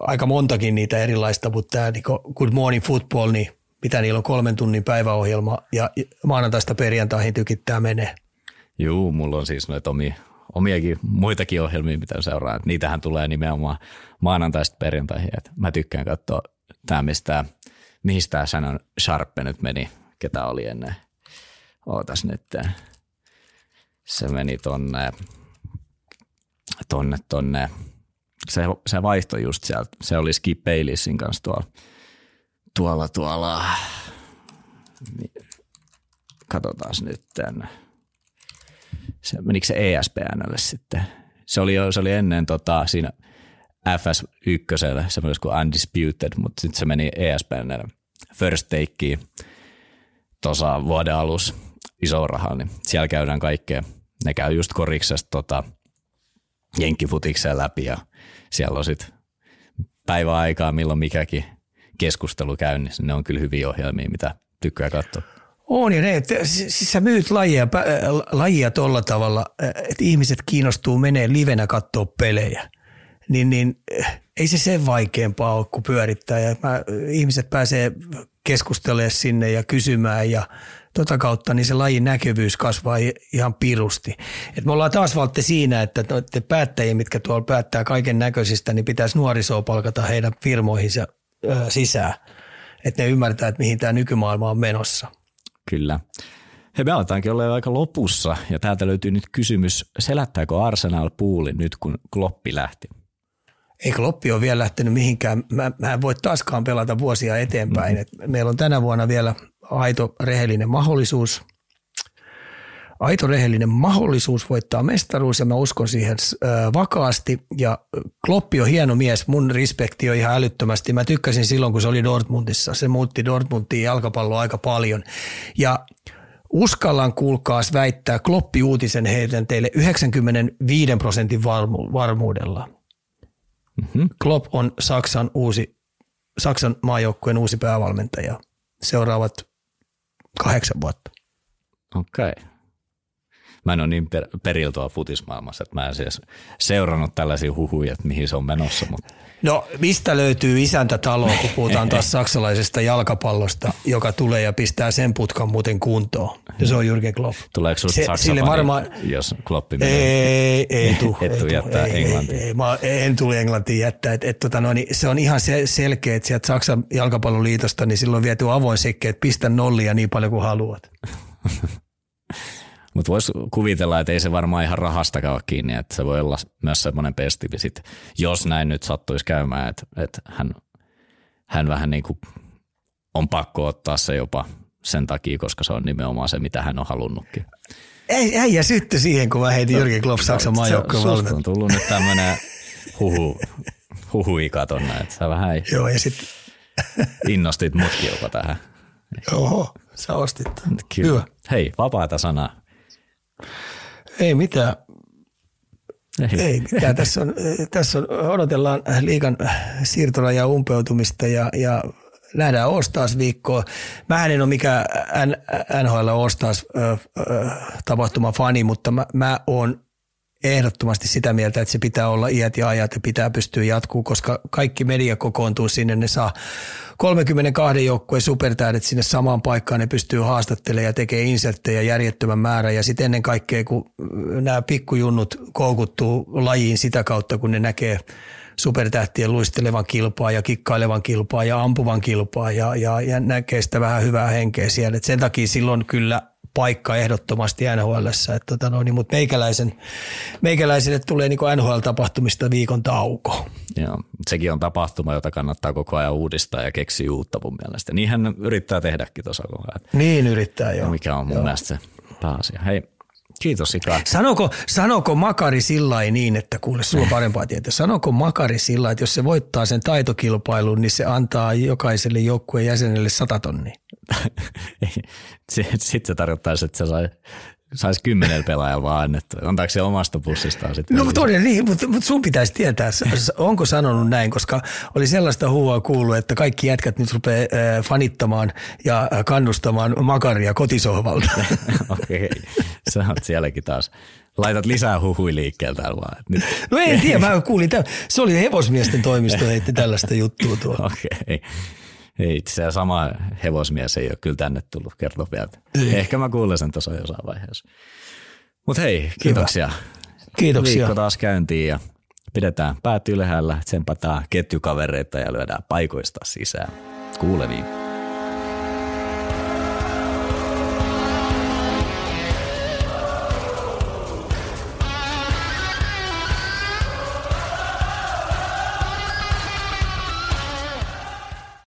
aika montakin niitä erilaista, mutta tämä niin Good Morning Football, niin mitä niillä on kolmen tunnin päiväohjelma ja maanantaista perjantaihin tykittää menee. Joo, mulla on siis noita omia, omiakin muitakin ohjelmia, mitä seuraa. Että niitähän tulee nimenomaan maanantaista perjantaihin. Et mä tykkään katsoa tämä, mistä, mihin tämä sanan Sharpe nyt meni, ketä oli ennen. Ootas nyt. Se meni tonne tonne, tonne. Se, se vaihto just sieltä. Se oli Skip Baylessin kanssa tuolla, tuolla, tuolla. Katsotaan nyt tänne. Se, menikö se ESPNlle sitten? Se oli, se oli ennen tota, siinä FS1, semmoinen kuin Undisputed, mutta sitten se meni ESPNlle First Takeen tuossa vuoden alussa iso rahaa, niin siellä käydään kaikkea. Ne käy just koriksesta tota, jenkkifutikseen läpi ja siellä on sitten päiväaikaa, milloin mikäkin keskustelu käynnissä. Ne on kyllä hyviä ohjelmia, mitä tykkää katsoa. On ja ne, että siis sä myyt lajia, lajia tuolla tavalla, että ihmiset kiinnostuu menee livenä katsoa pelejä. Niin, niin ei se sen vaikeampaa ole kuin pyörittää. Ja mä, ihmiset pääsee keskustelemaan sinne ja kysymään ja tota kautta niin se lajin näkyvyys kasvaa ihan pirusti. Et me ollaan taas valtte siinä, että te päättäjiä, mitkä tuolla päättää kaiken näköisistä, niin pitäisi nuorisoa palkata heidän firmoihinsa sisään. Että ne ymmärtää, että mihin tämä nykymaailma on menossa. Kyllä. He me aletaankin olla aika lopussa ja täältä löytyy nyt kysymys, selättääkö Arsenal puuli nyt kun Kloppi lähti? Ei Kloppi ole vielä lähtenyt mihinkään. Mä, mä en voi taaskaan pelata vuosia eteenpäin. Mm-hmm. Et meillä on tänä vuonna vielä aito rehellinen mahdollisuus. Aito rehellinen mahdollisuus voittaa mestaruus ja mä uskon siihen vakaasti. Ja Kloppi on hieno mies, mun respekti on ihan älyttömästi. Mä tykkäsin silloin, kun se oli Dortmundissa. Se muutti Dortmundiin jalkapalloa aika paljon. Ja uskallan kuulkaas väittää Kloppi uutisen heitän teille 95 prosentin varmuudella. Mm-hmm. Klopp on Saksan uusi Saksan maajoukkueen uusi päävalmentaja. Seuraavat kahdeksan vuotta. Okei. Okay. Mä en ole niin per, periltoa futismaailmassa, että mä en siis seurannut tällaisia huhuja, että mihin se on menossa. Mutta. No mistä löytyy isäntätalo, kun puhutaan taas saksalaisesta jalkapallosta, joka tulee ja pistää sen putkan muuten kuntoon. Ja se on Jürgen Klopp. Tuleeko sinusta se, sille varmaan, jos Kloppi menee? Ei, ei tule. Et tuu jättää ei, Englantiin. Ei, ei, mä en tule Englantiin jättää. Et, et, tota no, niin se on ihan se, selkeä, että sieltä Saksan jalkapalloliitosta, niin silloin viety avoin sekke, että pistä nollia niin paljon kuin haluat. Mutta voisi kuvitella, että ei se varmaan ihan rahastakaan ole kiinni, että se voi olla myös semmoinen pestivi sit, jos näin nyt sattuisi käymään, että, että hän, hän vähän niin kuin on pakko ottaa se jopa sen takia, koska se on nimenomaan se, mitä hän on halunnutkin. Ei, ei ja sytty siihen, kun mä heitin Jyrki Klopp Saksan maajoukkoon valmentaa. on tullut nyt tämmöinen huhu, huhuika tonne, että sä vähän Joo, ja sitten innostit mutkin jopa tähän. Joo, sä ostit. Kyllä. Hyvä. Hei, vapaata sanaa. Ei mitään. Ei, Ei mitään. tässä, on, tässä on, odotellaan liikan siirtorajan umpeutumista ja, ja nähdään Ostaas viikkoa. Mä en ole mikään NHL Ostaas tapahtuma fani, mutta mä, mä oon ehdottomasti sitä mieltä, että se pitää olla iät ja ajat ja pitää pystyä jatkuu, koska kaikki media kokoontuu sinne, ne saa 32 joukkueen supertähdet sinne samaan paikkaan, ne pystyy haastattelemaan ja tekee inserttejä järjettömän määrän ja sitten ennen kaikkea, kun nämä pikkujunnut koukuttuu lajiin sitä kautta, kun ne näkee supertähtien luistelevan kilpaa ja kikkailevan kilpaa ja ampuvan kilpaa ja, ja, ja näkee sitä vähän hyvää henkeä siellä. Et sen takia silloin kyllä paikka ehdottomasti nhl että tota no, niin, mutta meikäläisen, meikäläiselle tulee niin NHL-tapahtumista viikon tauko. Joo, sekin on tapahtuma, jota kannattaa koko ajan uudistaa ja keksiä uutta mun mielestä. Niin hän yrittää tehdäkin tuossa koko ajan. Niin yrittää, joo. Mikä on mun joo. mielestä se pääasia. Hei, Kiitos Sika. Sanoko, sanoko Makari sillä niin, että kuule sulla parempaa tietoa. Sanoko Makari sillä että jos se voittaa sen taitokilpailun, niin se antaa jokaiselle joukkueen jäsenelle sata tonnia? Sitten se tarkoittaisi, että se sai saisi kymmenen pelaajaa vaan annettu. Antaako se omasta pussistaan sitten? No todella niin, mutta, mutta sun pitäisi tietää, onko sanonut näin, koska oli sellaista huua kuullut, että kaikki jätkät nyt rupeaa fanittamaan ja kannustamaan makaria kotisohvalta. Okei, okay. sä oot sielläkin taas. Laitat lisää huhui liikkeeltä vaan. Nyt. No en tiedä, mä kuulin, se oli hevosmiesten toimisto heitti tällaista juttua tuolla. Okei. Okay. Ei, se sama hevosmies ei ole kyllä tänne tullut kertopieltä. Ehkä mä kuulen sen tuossa jossain vaiheessa. Mutta hei, kiitoksia. Hyvä. Kiitoksia. Viikko taas käyntiin ja pidetään päät ylhäällä, tsempataan ketjukavereita ja lyödään paikoista sisään. Kuuleviin.